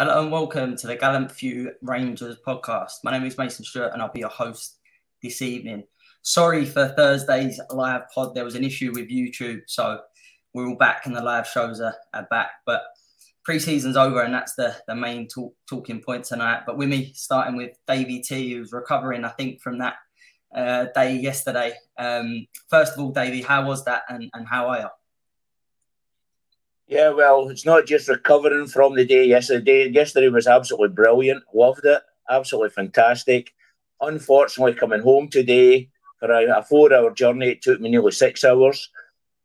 Hello and welcome to the Gallant Few Rangers podcast. My name is Mason Stewart and I'll be your host this evening. Sorry for Thursday's live pod. There was an issue with YouTube, so we're all back and the live shows are, are back. But pre-season's over and that's the, the main talk, talking point tonight. But with me, starting with Davey T, who's recovering, I think, from that uh, day yesterday. Um, first of all, Davey, how was that and, and how are you? Yeah, well, it's not just recovering from the day yesterday. Yesterday was absolutely brilliant. Loved it. Absolutely fantastic. Unfortunately, coming home today for a, a four hour journey, it took me nearly six hours.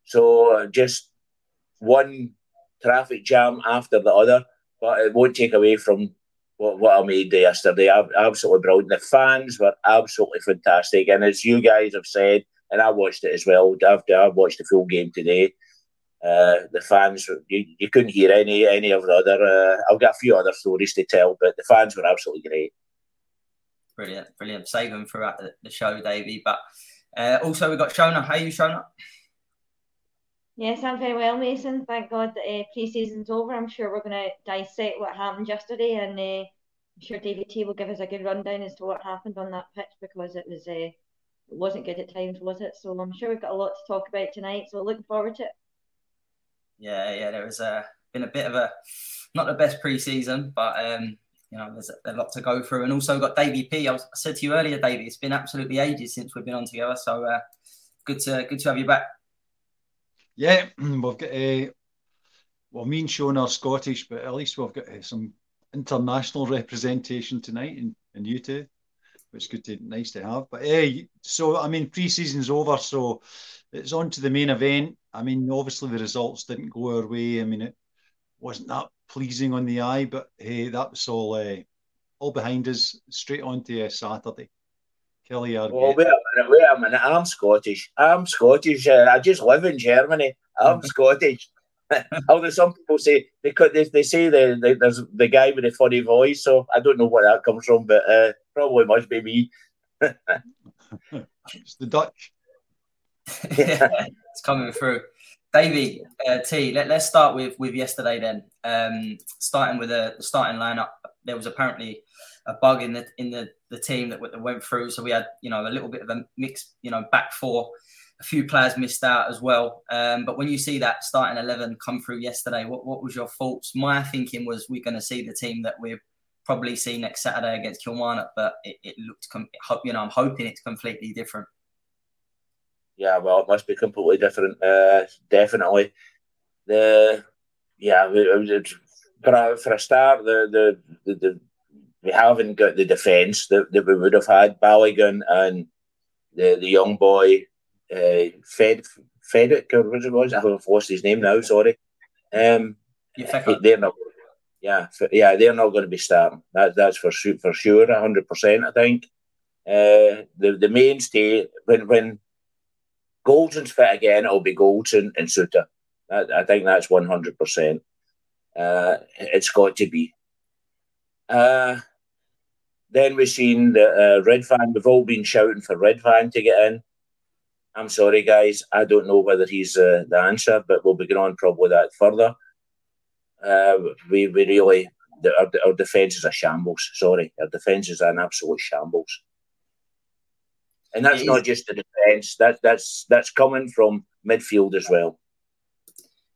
So uh, just one traffic jam after the other. But it won't take away from what, what I made yesterday. Absolutely brilliant. The fans were absolutely fantastic. And as you guys have said, and I watched it as well, after I watched the full game today uh, the fans, you, you couldn't hear any any of the other. Uh, I've got a few other stories to tell, but the fans were absolutely great. Brilliant, brilliant. Save them throughout the, the show, Davey. But uh, also we've got Shona. How are you, Shona? Yes, I'm very well, Mason. Thank God that uh, pre-season's over. I'm sure we're going to dissect what happened yesterday, and uh, I'm sure David T will give us a good rundown as to what happened on that pitch because it was uh, it wasn't good at times, was it? So I'm sure we've got a lot to talk about tonight. So looking forward to it yeah, yeah, there has uh, been a bit of a not the best preseason, but um, you know, there's a, a, lot to go through. And also got Davey P. I, was, I said to you earlier, Davey, it's been absolutely ages since we've been on together. So uh, good to good to have you back. Yeah, we've got uh, well, me and Sean are Scottish, but at least we've got uh, some international representation tonight in, in you two, which good to nice to have. But hey, uh, so I mean, pre-season's over, so it's on to the main event. I mean, obviously the results didn't go our way. I mean, it wasn't that pleasing on the eye, but hey, that was all uh, all behind us. Straight on to uh, Saturday. Kelly, well, wait a minute, wait a minute. I'm Scottish. I'm Scottish. Uh, I just live in Germany. I'm Scottish. Although some people say they they, they say the, the, there's the guy with the funny voice, so I don't know where that comes from, but uh, probably must be me. it's the Dutch. It's coming through. Davey uh, T, let, us start with with yesterday then. Um, starting with a, the starting lineup, there was apparently a bug in the in the, the team that, that went through. So we had you know a little bit of a mix, you know, back four. A few players missed out as well. Um, but when you see that starting eleven come through yesterday, what what was your thoughts? My thinking was we're going to see the team that we've probably see next Saturday against Kilmarnock, but it, it looked, com- you know, I'm hoping it's completely different yeah, well, it must be completely different. Uh, definitely. The yeah, for a, for a start, the, the the, the we haven't got the defence that, that we would have had. Balogun and the the young boy, uh, Fed Fedek or what it was. I've lost his name now. Sorry. Um, they're not. Yeah, yeah, they're not going to be starting. That, that's for sure, for sure, hundred percent. I think. Uh, the the mainstay when when Goldson's fit again, it'll be Goldson and Souttar. I think that's one hundred percent. Uh, it's got to be. Uh, then we've seen the uh, Ridvan. We've all been shouting for Ridvan to get in. I'm sorry, guys. I don't know whether he's uh, the answer, but we'll be going on probably that further. Uh, we, we really, our, our defence is a shambles. Sorry, our defence is an absolute shambles. And that's not just the defence. That, that's that's coming from midfield as well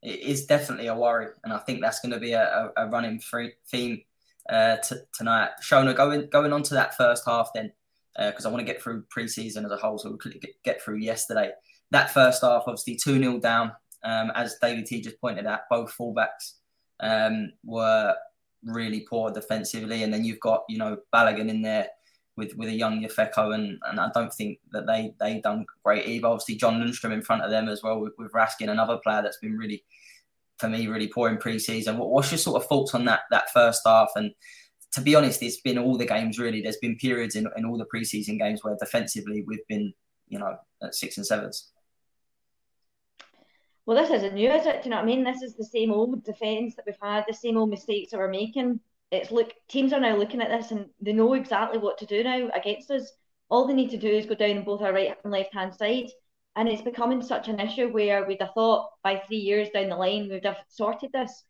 it is definitely a worry, and I think that's going to be a, a, running theme uh, t- tonight. Shona, going going on to that first half then, because uh, I want to get through preseason as a whole, so we could get, get through yesterday. That first half, obviously two 0 down, um, as David T just pointed out, both fullbacks um, were really poor defensively, and then you've got you know Balogun in there with with a young Yfeko, and, and I don't think that they they done great either. Obviously, John Lundstram in front of them as well with, with Raskin, another player that's been really, for me, really poor in pre-season. What, what's your sort of thoughts on that that first half? And to be honest, it's been all the games really. There's been periods in, in all the pre-season games where defensively we've been, you know, at six and sevens. Well, this isn't new, is it? Do you know what I mean? This is the same old defence that we've had, the same old mistakes that we're making it's look teams are now looking at this and they know exactly what to do now against us. All they need to do is go down both our right and left hand side. And it's becoming such an issue where we'd have thought by three years down the line we'd have sorted this.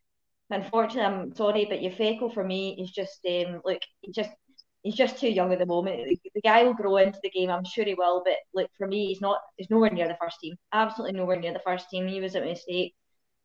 Unfortunately, I'm sorry, but Yfeko for me is just um look, he just he's just too young at the moment. The guy will grow into the game, I'm sure he will. But look, for me, he's not. He's nowhere near the first team. Absolutely nowhere near the first team. He was a mistake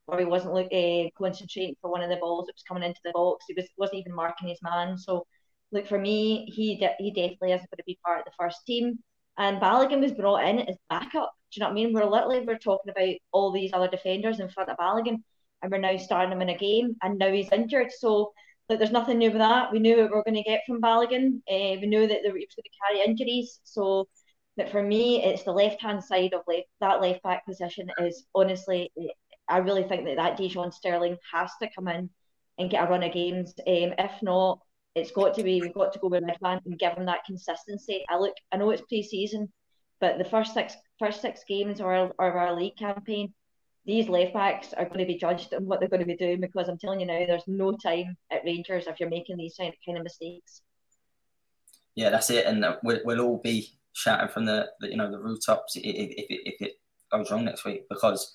or he wasn't like uh, concentrating for one of the balls that was coming into the box. He was wasn't even marking his man. So, look for me, he de- he definitely isn't going to be part of the first team. And Balogun was brought in as backup. Do you know what I mean? We're literally we're talking about all these other defenders in front of Balogun, and we're now starting him in a game, and now he's injured. So. Like, there's nothing new with that. We knew what we were going to get from Balogun. Uh, we knew that he was going to carry injuries. So, but for me, it's the left hand side of left that left back position is honestly I really think that that Dujon Sterling has to come in and get a run of games. Um, if not, it's got to be we've got to go with Ridvan and give him that consistency. I look, I know it's pre-season, but the first six first six games of our, of our league campaign, these left backs are going to be judged on what they're going to be doing because I'm telling you now, there's no time at Rangers if you're making these kind of mistakes. Yeah, that's it, and we'll, we'll all be shouting from the, the you know the rooftops if, if, if it goes wrong next week because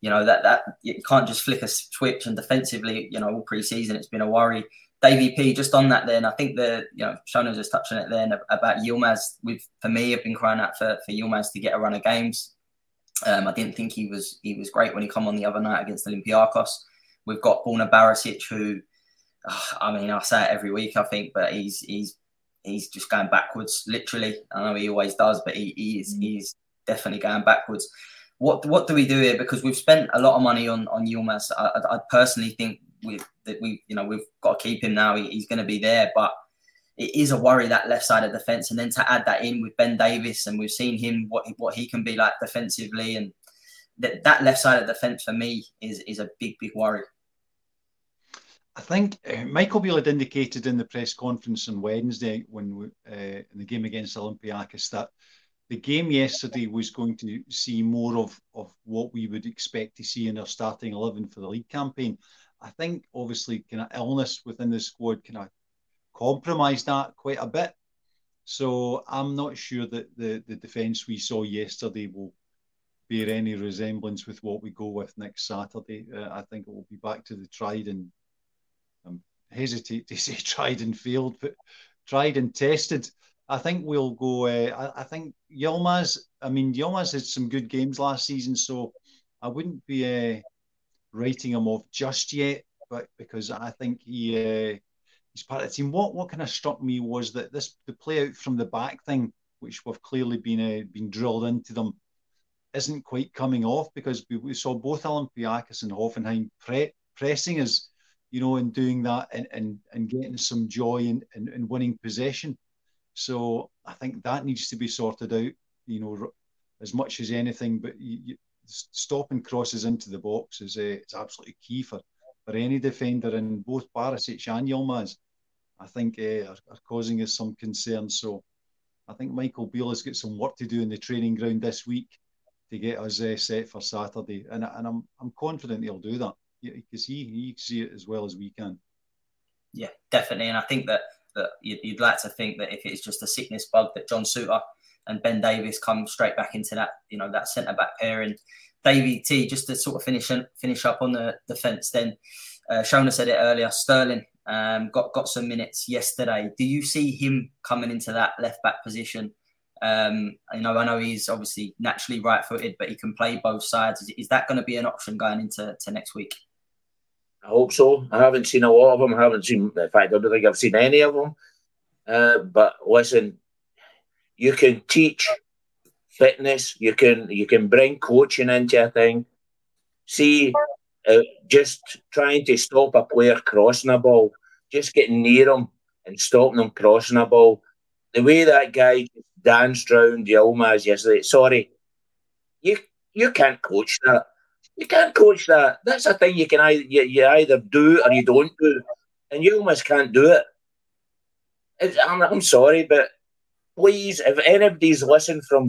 you know that that you can't just flick a switch and defensively, you know, all pre-season it's been a worry. Davey P, just on that, then I think the you know Shona just touching it then about Yilmaz. With for me, I've been crying out for for Yilmaz to get a run of games. Um, I didn't think he was he was great when he come on the other night against Olympiacos. We've got Borna Barisic, who oh, I mean I say it every week I think, but he's he's he's just going backwards, literally. I know he always does, but he, he is mm. he's definitely going backwards what what do we do here? Because we've spent a lot of money on on Yilmaz. I, I, personally think we that we you know we've got to keep him now. He, he's going to be there, but it is a worry that left side of the fence, and then to add that in with Ben Davies, and we've seen him what what he can be like defensively, and that that left side of the fence for me is is a big big worry. I think uh, Michael Beale had indicated in the press conference on Wednesday when we, uh, in the game against Olympiacos that the game yesterday was going to see more of, of what we would expect to see in our starting 11 for the league campaign. I think obviously kind of illness within the squad kind of compromised that quite a bit. So I'm not sure that the, the defence we saw yesterday will bear any resemblance with what we go with next Saturday. Uh, I think it will be back to the tried and um, hesitate to say tried and failed, but tried and tested I think we'll go. Uh, I, I, think Yilmaz. I mean, Yilmaz had some good games last season, so I wouldn't be uh, writing him off just yet. But because I think he uh, he's part of the team. What what kind of struck me was that this the play out from the back thing, which we've clearly been been drilled into them, isn't quite coming off because we, we saw both Olympiacos and Hoffenheim pre- pressing us, you know, and doing that and and, and getting some joy and, in, in winning possession so I think that needs to be sorted out, you know, as much as anything. But you, stopping crosses into the box is, uh, is absolutely key for, for any defender, and both Barisic and Yilmaz, I think, uh, are, are, causing us some concern. So I think Michael Beale has got some work to do in the training ground this week to get us uh, set for Saturday, and, and I'm, I'm confident he'll do that because he, he can see it as well as we can. Yeah, definitely, and I think that that you'd, you'd like to think that if it's just a sickness bug, that John Souttar and Ben Davies come straight back into that, you know, that centre back pairing. Davy T, just to sort of finish finish up on the defence. Then uh, Shona said it earlier. Sterling um, got got some minutes yesterday. Do you see him coming into that left back position? Um, you know, I know he's obviously naturally right footed, but he can play both sides. Is, is that going to be an option going into to next week? I hope so. I haven't seen a lot of them. I haven't seen, in fact, I don't think I've seen any of them. Uh, but listen, you can teach fitness. You can you can bring coaching into a thing. See, uh, just trying to stop a player crossing a ball, just getting near him and stopping him crossing a ball. The way that guy danced round Yilmaz yesterday, sorry, you you can't coach that. You can't coach that. That's a thing you can either you, you either do or you don't do, and you almost can't do it. I'm, I'm sorry, but please, if anybody's listening from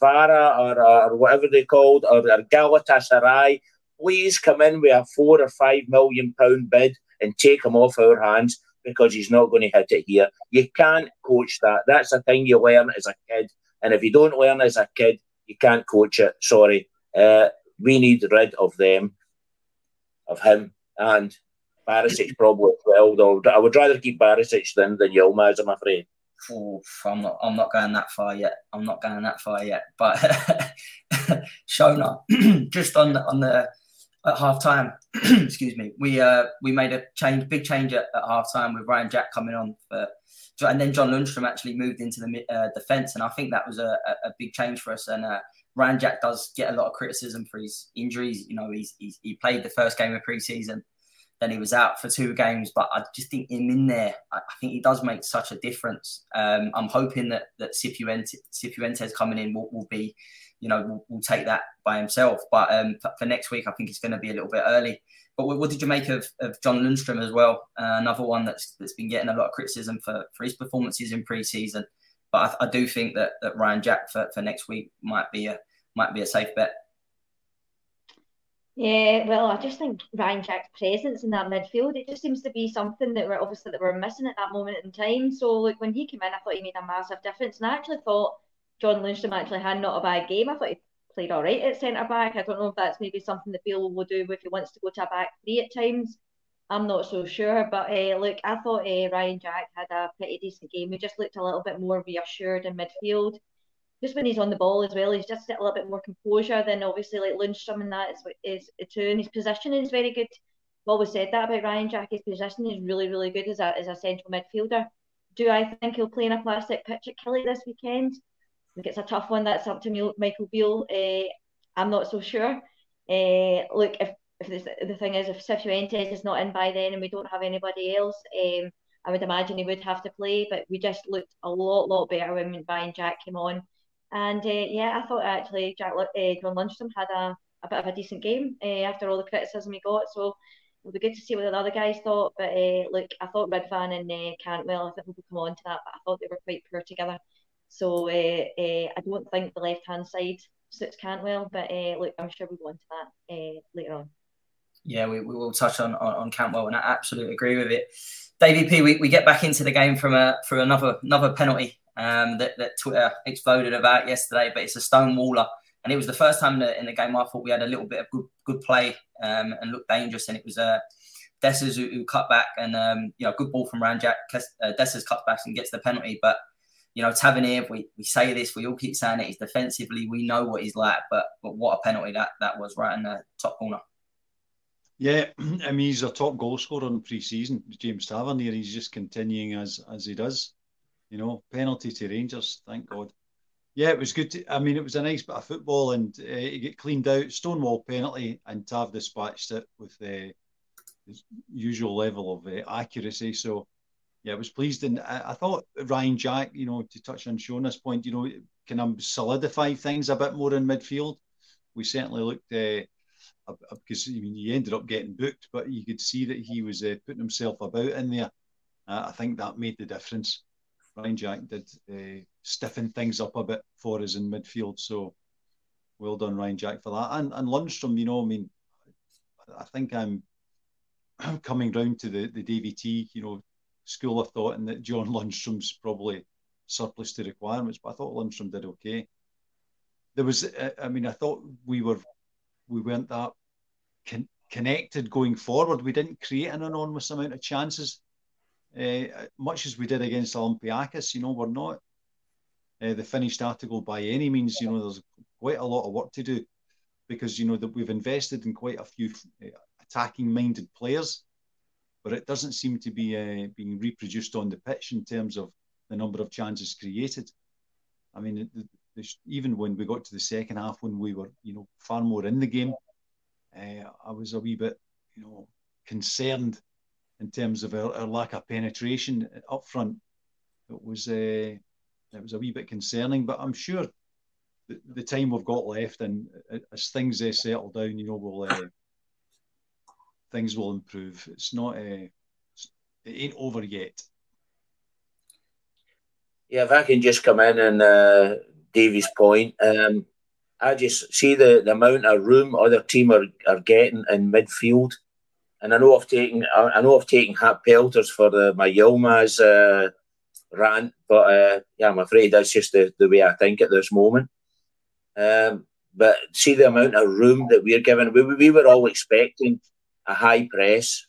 Vara or, or whatever they called, or, or Galatasaray, please come in with a four or five million pound bid and take him off our hands because he's not going to hit it here. You can't coach that. That's a thing you learn as a kid. And if you don't learn as a kid, you can't coach it. Sorry. Uh, we need rid of them, of him, and Barisic probably as well. Though I would rather keep Barisic than, than Yilmaz, I'm afraid. Oh, I'm not. I'm not going that far yet. I'm not going that far yet. But Shona, just on the, on the at half time, excuse me, we uh we made a change, big change at, at half time with Ryan Jack coming on for, and then John Lundstram actually moved into the uh, defence, and I think that was a, a, big change for us. And uh, Ryan Jack does get a lot of criticism for his injuries. You know, he's, he's he played the first game of preseason then he was out for two games. But I just think him in there, I, think he does make such a difference. Um, I'm hoping that that Cifuentes coming in will, will be, you know, will, will, take that by himself. But um, for, next week, I think it's going to be a little bit early. But what, did you make of, of John Lundstram as well? Uh, another one that's that's been getting a lot of criticism for, for his performances in pre-season. But I, I do think that, that Ryan Jack for, for next week might be a might be a safe bet. Yeah, well, I just think Ryan Jack's presence in that midfield, it just seems to be something that we're obviously that we're missing at that moment in time. So like when he came in, I thought he made a massive difference. And I actually thought John Lundstram actually had not a bad game. I thought he played all right at centre back. I don't know if that's maybe something that Beale will do if he wants to go to a back three at times. I'm not so sure. But uh, look, I thought uh, Ryan Jack had a pretty decent game. He just looked a little bit more reassured in midfield just when he's on the ball as well, he's just a little bit more composure than obviously like Lundstram and that is, is too. And his positioning is very good. I've always said that about Ryan Jack. His positioning is really, really good as a, as a central midfielder. Do I think he'll play in a plastic pitch at Killie this weekend? I think it's a tough one. That's up to Michael Beale. Uh, I'm not so sure. Uh, look, if, if this, the thing is, if Cifuentes is not in by then and we don't have anybody else, um, I would imagine he would have to play. But we just looked a lot, lot better when Ryan Jack came on. And uh, yeah, I thought actually Jack uh, John Lundstram had a, a bit of a decent game uh, after all the criticism he got. So it'll be good to see what the other guys thought. But uh, look, I thought Ridvan and uh, Cantwell, I think we'll come on to that, but I thought they were quite poor together. So uh, uh, I don't think the left hand side suits Cantwell, but uh, look, I'm sure we'll go into that uh, later on. Yeah, we, we will touch on, on, on Cantwell, and I absolutely agree with it. Davey P, we, we get back into the game from a for another another penalty um, that, that Twitter exploded about yesterday, but it's a stone waller. And it was the first time in the, in the game I thought we had a little bit of good good play um, and looked dangerous. And it was uh, Dessers who, who cut back and, um, you know, good ball from Ryan Jack. Uh, Dessers cuts back and gets the penalty. But, you know, Tavernier, we, we say this, we all keep saying it, he's defensively, we know what he's like. But, but what a penalty that, that was right in the top corner. Yeah, I mean, he's a top goal scorer in pre season, James Tavernier. He's just continuing as as he does. You know, penalty to Rangers, thank God. Yeah, it was good. To, I mean, it was a nice bit of football, and uh, he get cleaned out. Stonewall penalty, and Tav dispatched it with uh, his usual level of uh, accuracy. So, yeah, I was pleased, and I, I, thought Ryan Jack, you know, to touch on Shona's point, you know, can um, solidify things a bit more in midfield. we certainly looked uh, because I mean he ended up getting booked, but you could see that he was uh, putting himself about in there. Uh, I think that made the difference. Ryan Jack did uh, stiffen things up a bit for us in midfield, so well done Ryan Jack for that. And and Lundstram, you know, I mean, I think I'm coming round to the the DVT, you know, school of thought, and that John Lundstram's probably surplus to requirements, but I thought Lundstram did okay. There was, uh, I mean, I thought we were we weren't that con- connected going forward. We didn't create an enormous amount of chances, uh, much as we did against Olympiacos. You know, we're not uh, the finished article by any means. You know, there's quite a lot of work to do because you know that we've invested in quite a few uh, attacking-minded players, but it doesn't seem to be uh, being reproduced on the pitch in terms of the number of chances created. I mean, the, the, even when we got to the second half, when we were, you know, far more in the game, uh, I was a wee bit, you know, concerned in terms of our, our lack of penetration up front. It was, uh, it was a wee bit concerning, but I'm sure the, the time we've got left, and uh, as things uh, settle down, you know, we'll uh, things will improve. It's not, uh, it ain't over yet. Yeah, if I can just come in and uh, Davy's point, um, I just see the, the amount of room other team are, are getting in midfield, and I know I've taken I know I've taken hat pelters for the, my Yilmaz uh, rant, but uh, yeah, I'm afraid that's just the, the way I think at this moment. Um, but see the amount of room that we're given. We, we were all expecting a high press,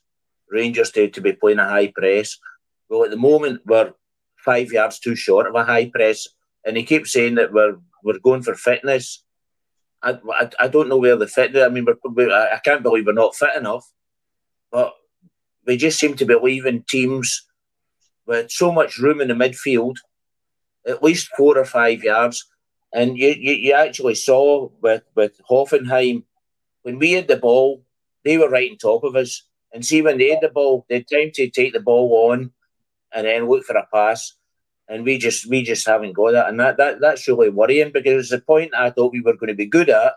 Rangers to, to be playing a high press. Well, at the moment we're five yards too short of a high press, and he keeps saying that we're we're going for fitness. I, I, don't know where the fitness. I mean, we're, I can't believe we're not fit enough, but we just seem to be leaving teams with so much room in the midfield, at least four or five yards. And you, you, you actually saw with, with Hoffenheim, when we had the ball, they were right on top of us. And see, when they had the ball, they had time to take the ball on and then look for a pass. And we just we just haven't got that. And that, that that's really worrying because the point I thought we were going to be good at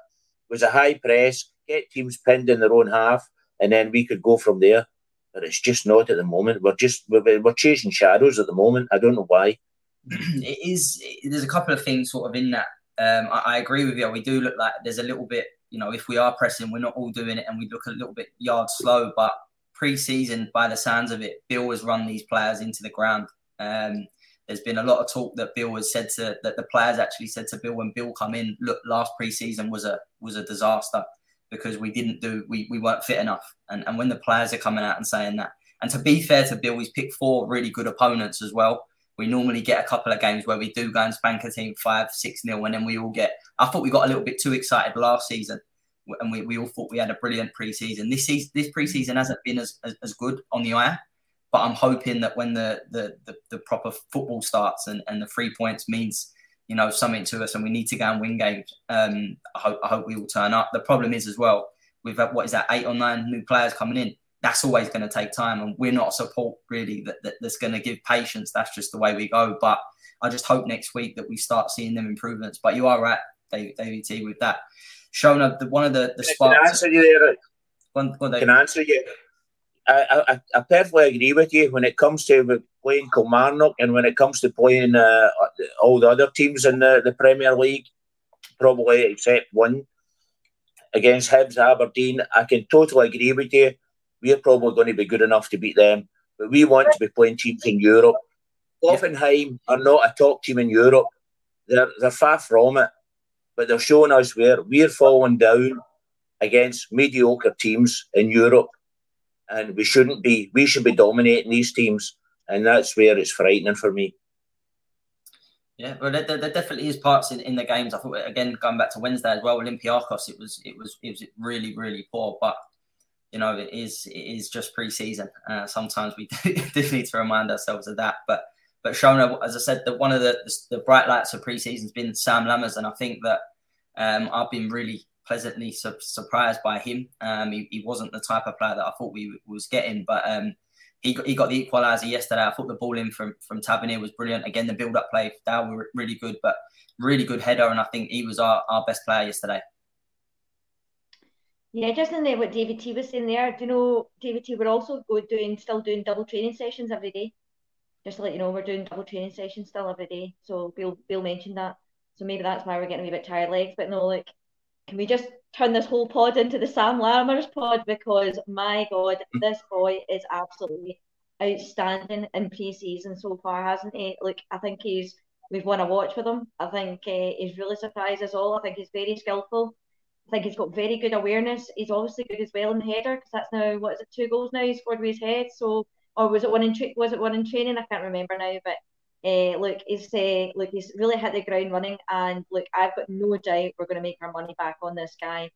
was a high press, get teams pinned in their own half, and then we could go from there. But it's just not at the moment. We're just we're, we're chasing shadows at the moment. I don't know why. it is. There's a couple of things sort of in that. Um, I, I, agree with you. We do look like there's a little bit. You know, if we are pressing, we're not all doing it, and we look a little bit yard slow. But pre-season, by the sounds of it, Beale has run these players into the ground. Um, there's been a lot of talk that Beale has said to that the players actually said to Beale when Beale come in, look, last pre-season was a was a disaster because we didn't do we, we weren't fit enough. And and when the players are coming out and saying that, and to be fair to Beale, he's picked four really good opponents as well. We normally get a couple of games where we do go and spank a team five, six nil, and then we all get. I thought we got a little bit too excited last season and we, we all thought we had a brilliant preseason. This season, this preseason hasn't been as, as, as, good on the eye, but I'm hoping that when the the, the, the proper football starts and, and the three points means you know something to us, and we need to go and win games. Um, I hope I hope we will turn up. The problem is as well we've what is that eight or nine new players coming in. That's always going to take time, and we're not a support really that, that that's going to give patience. That's just the way we go. But I just hope next week that we start seeing them improvements. But you are right, David, David T, with that shown up the, one of the, the spots. Can I answer you there? One, one can I answer you? I, I, I perfectly agree with you when it comes to playing Kilmarnock and when it comes to playing uh, all the other teams in the, the Premier League, probably except one against Hibs, Aberdeen. I can totally agree with you. We're probably going to be good enough to beat them, but we want to be playing teams in Europe. Hoffenheim are not a top team in Europe. They're, they're far from it but they're showing us where we're falling down against mediocre teams in Europe, and we shouldn't be. We should be dominating these teams, and that's where it's frightening for me. Yeah, well, there, there, definitely is parts in, in the games. I thought again going back to Wednesday as well, Olympiacos. It was it was it was really really poor, but you know it is it is just pre-season. Uh, sometimes we do, do need to remind ourselves of that, but but Shona, as I said, that one of the, the, bright lights of preseason has been Sam Lammers, and I think that um, I've been really pleasantly su- surprised by him. Um, he, he, wasn't the type of player that I thought we was getting, but um, he got, he got the equaliser yesterday. I thought the ball in from from Tavernier was brilliant. Again, the build up play, they were really good, but really good header, and I think he was our, our best player yesterday. Yeah, just in there, what David T was saying there. Do you know David T? We're also going doing still doing double training sessions every day. Just to let you know, we're doing double training sessions still every day. So Beale Beale mentioned that. So maybe that's why we're getting a bit tired legs. But no, like, can we just turn this whole pod into the Sam Lammers pod? Because my God, this boy is absolutely outstanding in pre-season so far, hasn't he? Like, I think he's we've won a watch with him. I think uh, he's really surprised us all. I think he's very skillful. I think he's got very good awareness. He's obviously good as well in the header because that's now what is it two goals now he scored with his head. So or was it one in tra- was it one in training? I can't remember now. But uh, look, he's uh, look he's really hit the ground running, and look, I've got no doubt we're going to make our money back on this guy.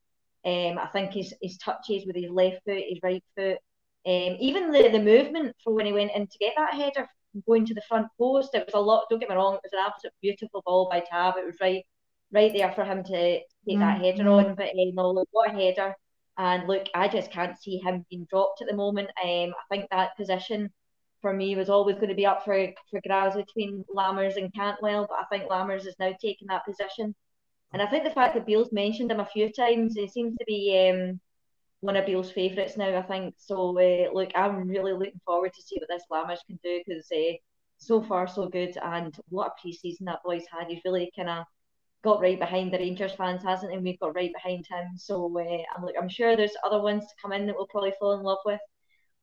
Um, I think his his touches with his left foot, his right foot, um, even the the movement for when he went in to get that header going to the front post, it was a lot. Don't get me wrong, it was an absolute beautiful ball by Tav. It was right right there for him to take mm-hmm. that header on. But um, no, look, what a header! And look, I just can't see him being dropped at the moment. Um, I think that position for me was always going to be up for for grabs between Lammers and Cantwell, but I think Lammers is now taking that position. And I think the fact that Beale's mentioned him a few times, he seems to be um, one of Beale's favourites now, I think. So, uh, look, I'm really looking forward to see what this Lammers can do because uh, so far so good. And what a pre season that boy's had. He's really kind of got right behind the Rangers fans, hasn't he? And we've got right behind him. So uh, I'm like, I'm sure there's other ones to come in that we'll probably fall in love with,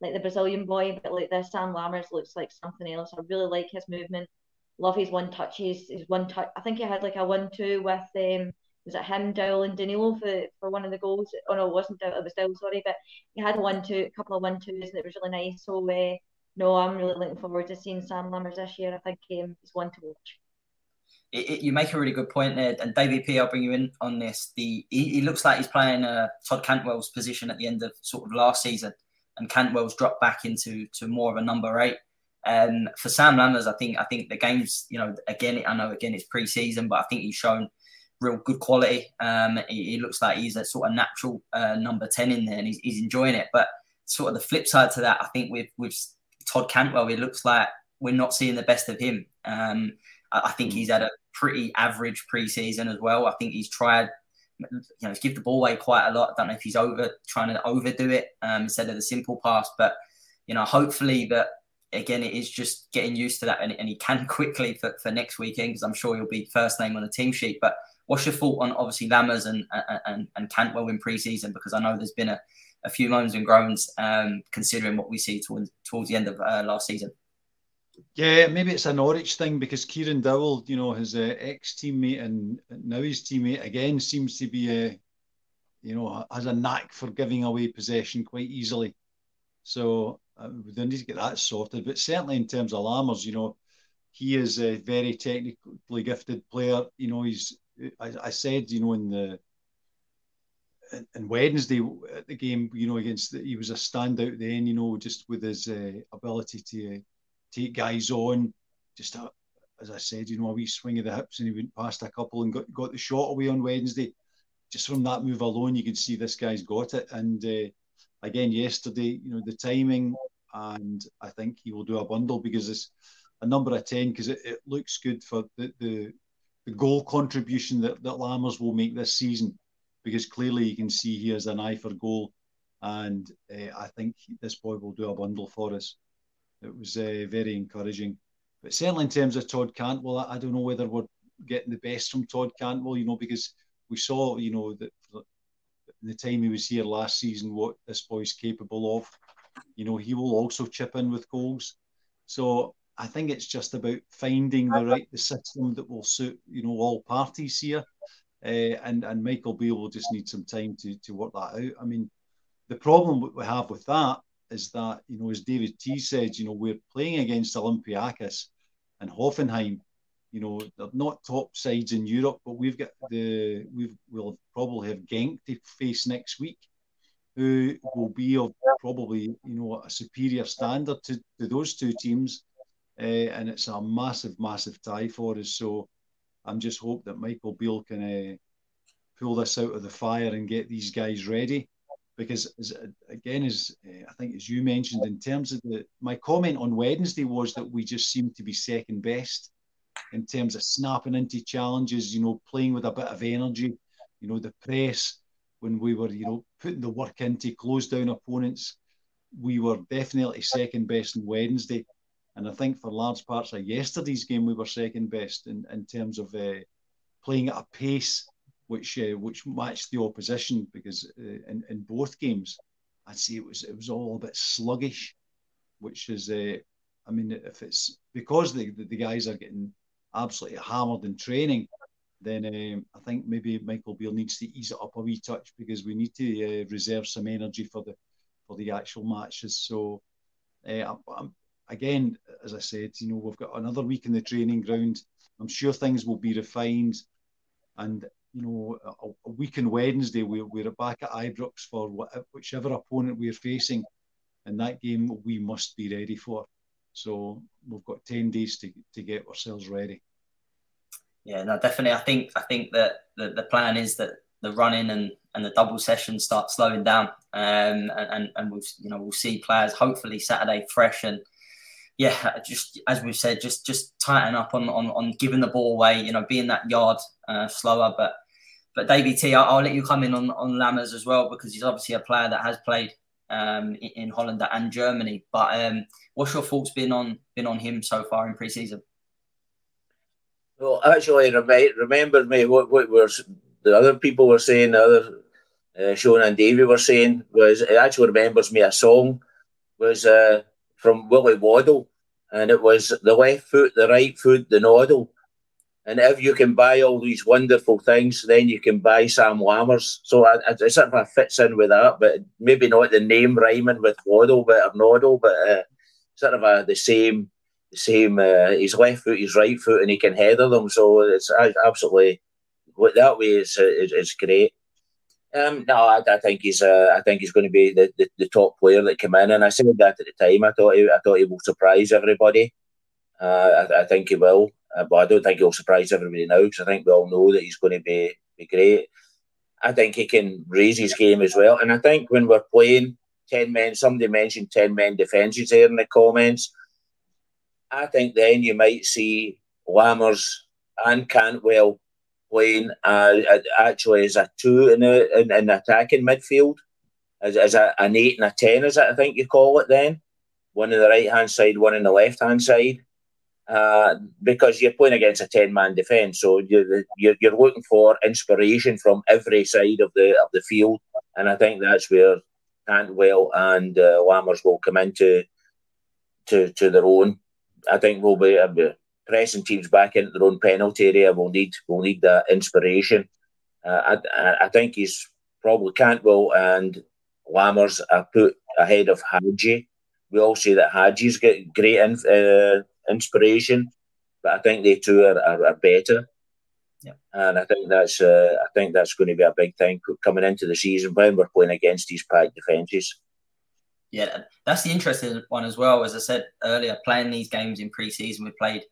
like the Brazilian boy. But like this, Sam Lammers looks like something else. I really like his movement. Love his one touches. His one touch. I think he had like a one-two with um. Was it him, Dowell, and Danilo for, for one of the goals? Oh no, it wasn't Dowell. It was Dowell. Sorry, but he had a one-two, a couple of one-twos, and it was really nice. So uh, no, I'm really looking forward to seeing Sam Lammers this year. I think um, he's one to watch it, it, you make a really good point there. And David P, I'll bring you in on this. The he, he looks like he's playing uh, Todd Cantwell's position at the end of sort of last season, and Cantwell's dropped back into to more of a number eight. Um, for Sam Lammers, I think I think the game's you know again I know again it's pre-season, but I think he's shown real good quality. Um, he, he looks like he's a sort of natural uh, number ten in there, and he's, he's enjoying it. But sort of the flip side to that, I think with with Todd Cantwell, it looks like we're not seeing the best of him. Um, I, think he's had a pretty average preseason as well. I think he's tried, you know, he's give the ball away quite a lot. I don't know if he's over trying to overdo it um, instead of the simple pass, but you know, hopefully that again it is just getting used to that and, and he can quickly for, for next weekend because I'm sure he'll be first name on the team sheet. But what's your thought on obviously Lammers and and, and Cantwell in preseason? Because I know there's been a, a few moans and groans um, considering what we see towards towards the end of uh, last season. Yeah, maybe it's a Norwich thing because Kieran Dowell, you know, his uh, ex teammate and now his teammate again seems to be a, uh, you know, has a knack for giving away possession quite easily. So uh, we need to get that sorted. But certainly in terms of Lammers, you know, he is a very technically gifted player. You know, he's I, I said, you know, in the in Wednesday at the game, you know, against the, he was a standout then, you know, just with his uh, ability to take guys on. Just a, as I said, you know, a wee swing of the hips, and he went past a couple and got, got the shot away on Wednesday. Just from that move alone, you can see this guy's got it. And uh, again, yesterday, you know, the timing, and I think he will do a bundle because it's a number of 10 because it, it looks good for the, the, the goal contribution that, that Lammers will make this season because clearly you can see he has an eye for goal. And uh, I think this boy will do a bundle for us it was uh, very encouraging. But certainly in terms of Todd Cantwell, I, I don't know whether we're getting the best from Todd Cantwell, you know, because we saw, you know, that the time he was here last season, what this boy's capable of. You know, he will also chip in with goals. So I think it's just about finding the right the system that will suit, you know, all parties here. Uh, and and Michael Beale will just need some time to to work that out. I mean, the problem we have with that is that, you know, as David T said, you know, we're playing against Olympiacos and Hoffenheim. You know, they're not top sides in Europe, but we've got the we've we'll probably have Genk to face next week, who will be of probably you know a superior standard to, to those two teams, uh, and it's a massive, massive tie for us. So I'm just hope that Michael Beale can uh, pull this out of the fire and get these guys ready because as, again, as uh, I think as you mentioned, in terms of the my comment on Wednesday was that we just seem to be second best in terms of snapping into challenges, you know, playing with a bit of energy, you know, the press when we were, you know, putting the work in to close down opponents, we were definitely second best on Wednesday. And I think for large parts of yesterday's game, we were second best in, in terms of uh, playing at a pace which uh, which matched the opposition. Because uh, in, in both games, I'd say it was it was all a bit sluggish, which is, uh, I mean, if it's because the, the, guys are getting absolutely hammered in training, then um, I think maybe Michael Beale needs to ease it up a wee touch because we need to uh, reserve some energy for the for the actual matches. So, uh, I'm, again, as I said, you know, we've got another week in the training ground. I'm sure things will be refined, and you know, a, a week on Wednesday we're, we're back at Ibrox for whatever, whichever opponent we're facing, and that game we must be ready for. So we've got ten days to to get ourselves ready. Yeah, no, definitely. I think I think that the, the plan is that the running and, and the double sessions start slowing down, um, and, and and we'll you know we'll see players hopefully Saturday fresh and yeah, just as we've said, just just tighten up on on, on giving the ball away, you know, being that yard uh, slower. But but Davey T, I'll, I'll let you come in on on Lammers as well because he's obviously a player that has played um, in, Holland and Germany. But um, what's your thoughts been on been on him so far in pre-season? Well, actually, remember me what what was the other people were saying, the other uh, Sean and Davey were saying was it actually remembers me a song was. Uh, from Willie Waddell, and it was the left foot, the right foot, the noddle. And if you can buy all these wonderful things, then you can buy Sam Lammers. So it, it sort of fits in with that, but maybe not the name rhyming with Waddell, but or Noddle, but uh, sort of a, the same, the same. Uh, his left foot, his right foot, and he can header them. So it's absolutely that way. It's it's great. Um, no, I, I, think he's. Uh, I think he's going to be the, the, the, top player that came in, and I said that at the time. I thought he, I thought he will surprise everybody. Uh, I, I, think he will, uh, but I don't think he'll surprise everybody now because I think we all know that he's going to be be great. I think he can raise his game as well, and I think when we're playing ten men, somebody mentioned ten men defences there in the comments. I think then you might see Lammers and Cantwell playing uh, actually as a two in the in, in attacking midfield, as, as a, an eight and a ten, it? I think you call it then. One on the right hand side, one on the left hand side. Uh, because you're playing against a ten man defence, so you're, you're you're looking for inspiration from every side of the of the field, and I think that's where Cantwell and uh, Lammers will come into to to their own. I think we'll be, uh, pressing teams back into their own penalty area We'll need we'll need that inspiration. Uh, I, I think he's probably Cantwell and Lammers are put ahead of Hagi. We all say that Hagi's get great in, uh, inspiration, but I think they two are, are, are better. Yeah. And I think that's uh, I think that's going to be a big thing coming into the season when we're playing against these packed defences. Yeah, that's the interesting one as well. As I said earlier, playing these games in pre-season, we played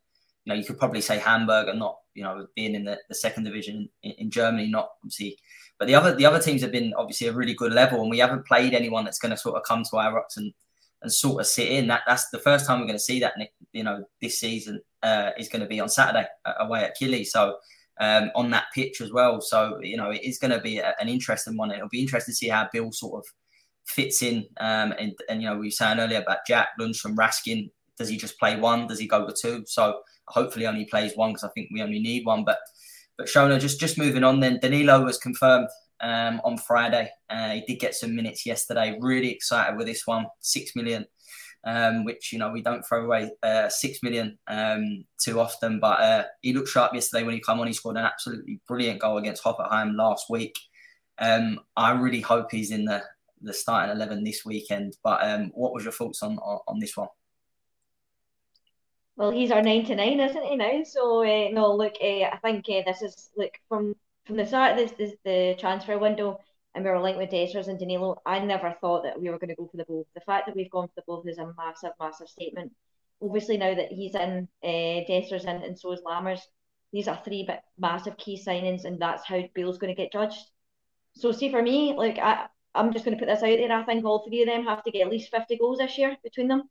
you know, you could probably say Hamburg and not, you know, being in the, the second division in, in, Germany, not obviously, but the other the other teams have been obviously a really good level, and we haven't played anyone that's going to sort of come to Ibrox and and sort of sit in. That that's the first time we're going to see that. You know, this season uh, is going to be on Saturday uh, away at Killie, so um, on that pitch as well. So you know, it is going to be a, an interesting one. It'll be interesting to see how Beale sort of fits in. Um, and, and you know, we were saying earlier about Jack Lundstram, Raskin. Does he just play one? Does he go with two? So hopefully only plays one because I think we only need one. But but Shona, just just moving on. Then Danilo was confirmed um, on Friday. Uh, he did get some minutes yesterday. Really excited with this one. Six million, um, which you know we don't throw away uh, six million um, too often. But uh, he looked sharp yesterday when he came on. He scored an absolutely brilliant goal against Hoffenheim last week. Um, I really hope he's in the the starting eleven this weekend. But um, what was your thoughts on, on, on this one? well, he's our 99, isn't he now? So uh, no, look, uh, I think uh, this is look from from the start this, this the transfer window, and we were linked with Dessers and Danilo. I never thought that we were going to go for the both. The fact that we've gone for the both is a massive, massive statement. Obviously, now that he's in, uh, Dessers in, and so is Lammers, these are three bit massive key signings, and that's how Beale's going to get judged. So, see, for me, like I, I'm just going to put this out there. I think all three of them have to get at least 50 goals this year between them.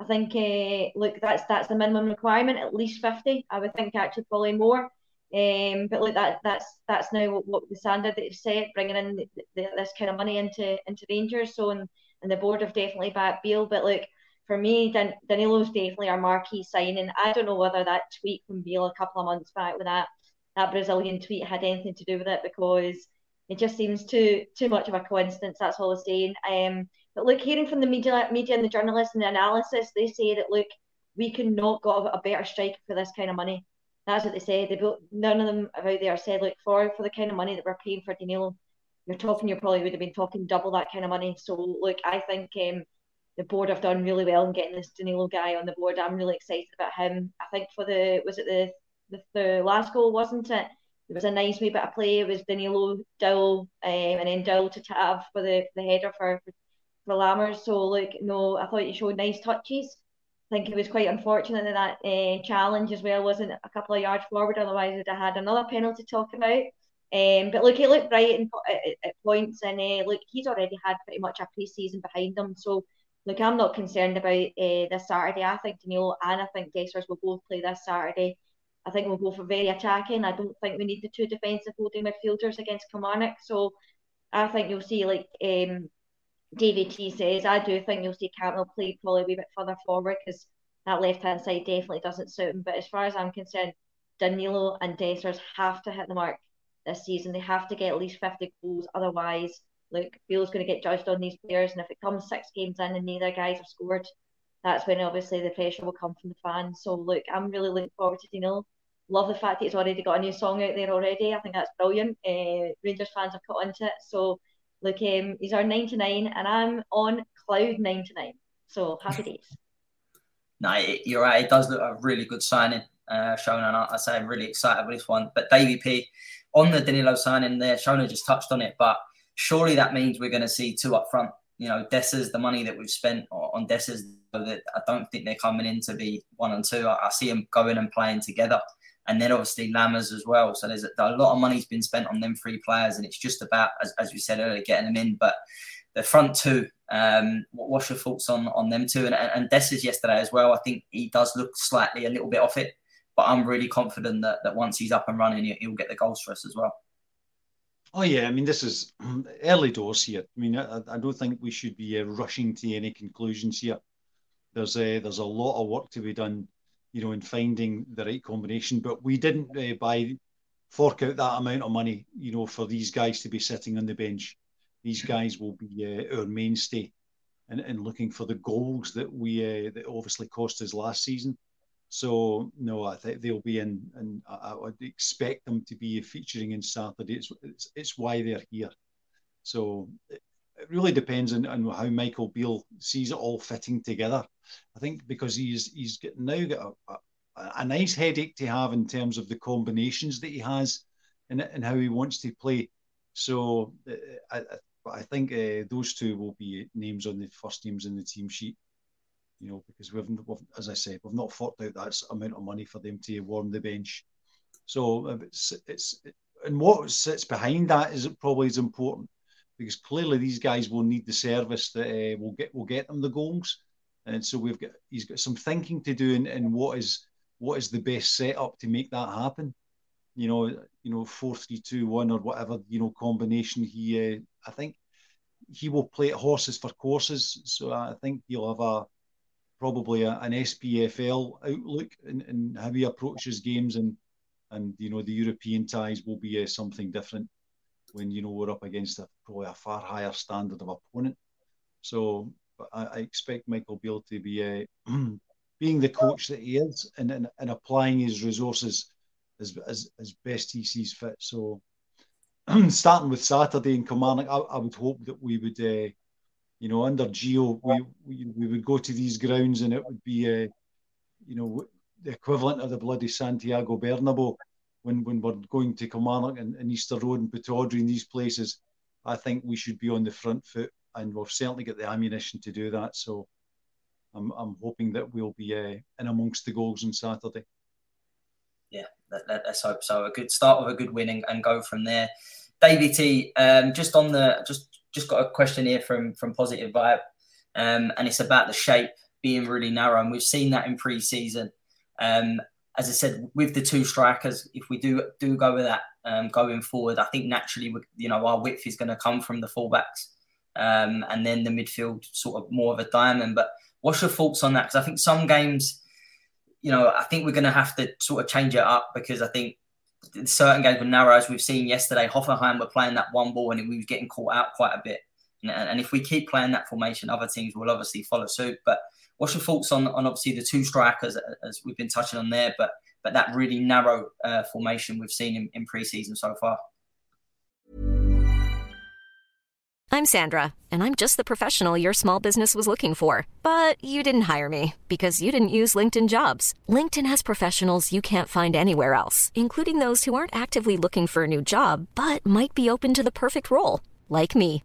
I think uh, look that's that's the minimum requirement, at least fifty. I would think actually probably more. Um, but like that, that's that's now what, what the standard that they've set, bringing in the, the, this kind of money into into Rangers. So and, and the board have definitely backed Beale. But look, for me, Dan, Danilo's definitely our marquee signing. I don't know whether that tweet from Beale a couple of months back with that that Brazilian tweet had anything to do with it because it just seems too too much of a coincidence. That's all I'm saying. Um, but look, hearing from the media, media and the journalists and the analysis, they say that look, we cannot got a better striker for this kind of money. That's what they say. They built, none of them out there said look for for the kind of money that we're paying for Danilo. You're talking, you probably would have been talking double that kind of money. So look, I think um, the board have done really well in getting this Danilo guy on the board. I'm really excited about him. I think for the was it the the, the last goal wasn't it? It was a nice wee bit of play. It was Danilo, Dowell, um, and then Dowell to Tav for the, the header for, for for Lammers. So like no, I thought you showed nice touches. Think it was quite unfortunate that that uh, challenge as well wasn't a couple of yards forward. Otherwise, we'd have had another penalty to talk about. Um, but look, he looked right in, at, at points, and uh, look, he's already had pretty much a pre-season behind him. So look, I'm not concerned about uh, this Saturday. I think Danilo and I think Dessers will both play this Saturday. I think we'll go for very attacking. I don't think we need the two defensive holding midfielders against Kilmarnock. So I think you'll see like um, David T says, I do think you'll see Cantwell play probably a wee bit further forward because that left hand side definitely doesn't suit him. But as far as I'm concerned, Danilo and Dessers have to hit the mark this season. They have to get at least 50 goals. Otherwise, look, Bill's going to get judged on these players. And if it comes six games in and neither guys have scored, that's when obviously the pressure will come from the fans. So look, I'm really looking forward to Danilo. Love the fact that he's already got a new song out there already. I think that's brilliant. Uh, Rangers fans have caught into it. So Look, um, he's our 99 and I'm on cloud 99. So happy days. no, you're right. It does look a really good signing, uh, Shona. And I, I say I'm really excited with this one. But Davy P, on the Danilo signing there, Shona just touched on it. But surely that means we're going to see two up front. You know, Dessers, the money that we've spent on that I don't think they're coming in to be one and two. I, I see them going and playing together and then obviously Lammers as well. So there's a, a, lot of money's been spent on them three players, and it's just about, as, as we said earlier, getting them in. But the front two, um, what, what's your thoughts on on them two? And, and Dessers yesterday as well. I think he does look slightly a little bit off it, but I'm really confident that, that once he's up and running, he'll, he'll get the goals for us as well. Oh yeah, I mean this is early doors here. I mean I, I don't think we should be uh, rushing to any conclusions here. There's a there's a lot of work to be done you know, in finding the right combination. But we didn't uh, buy fork out that amount of money, you know, for these guys to be sitting on the bench. These guys will be uh, our mainstay, and, and looking for the goals that we uh, that obviously cost us last season. So no, I think they'll be in, and I, I would expect them to be featuring in Saturday. It's, it's, it's why they're here. So it really depends on, on how Michael Beale sees it all fitting together. I think because he's he's now got a, a, a, nice headache to have in terms of the combinations that he has and, and how he wants to play. So uh, I, I think uh, those two will be names on the first names in the team sheet. You know, because we've, we've as I said, we've not forked out that amount of money for them to warm the bench. So uh, it's, it's and what sits behind that is probably as important because clearly these guys will need the service that uh, will get will get them the goals, and so we've got he's got some thinking to do in, in what is what is the best setup to make that happen. You know, you know, four three two one or whatever you know combination. He, uh, I think, he will play at horses for courses. So I think he'll have a probably a, an SPFL outlook in, in how he approaches games and and you know the European ties will be uh, something different when you know we're up against a, probably a far higher standard of opponent. So I, I expect Michael Beale to be uh, being the coach that he is and, and, and applying his resources as, as, as best he sees fit. So starting with Saturday in Kilmarnock, I, I would hope that we would, uh, you know, under Geo, we, we, we would go to these grounds and it would be, uh, you know, the equivalent of the bloody Santiago Bernabeu when, when we're going to Kilmarnock and, and Easter Road and Pittodrie and these places, I think we should be on the front foot and we've certainly got the ammunition to do that. So I'm, I'm hoping that we'll be uh, in amongst the goals on Saturday. Yeah, let, us hope so. A good start with a good win and, and go from there. David T, um, just on the just just got a question here from from Positive Vibe, um, and it's about the shape being really narrow, and we've seen that in pre-season. Um, as I said, with the two strikers, if we do do go with that um, going forward, I think naturally, you know, our width is going to come from the fullbacks, um, and then the midfield sort of more of a diamond. But what's your thoughts on that? Because I think some games, you know, I think we're going to have to sort of change it up because I think certain games were narrow, as we've seen yesterday. Hoffenheim were playing that one ball and we were getting caught out quite a bit. And, and if we keep playing that formation, other teams will obviously follow suit. But what's your thoughts on, on obviously the two strikers as we've been touching on there, but but that really narrow uh, formation we've seen in, in preseason so far? I'm Sandra, and I'm just the professional your small business was looking for. But you didn't hire me because you didn't use LinkedIn jobs. LinkedIn has professionals you can't find anywhere else, including those who aren't actively looking for a new job but might be open to the perfect role, like me.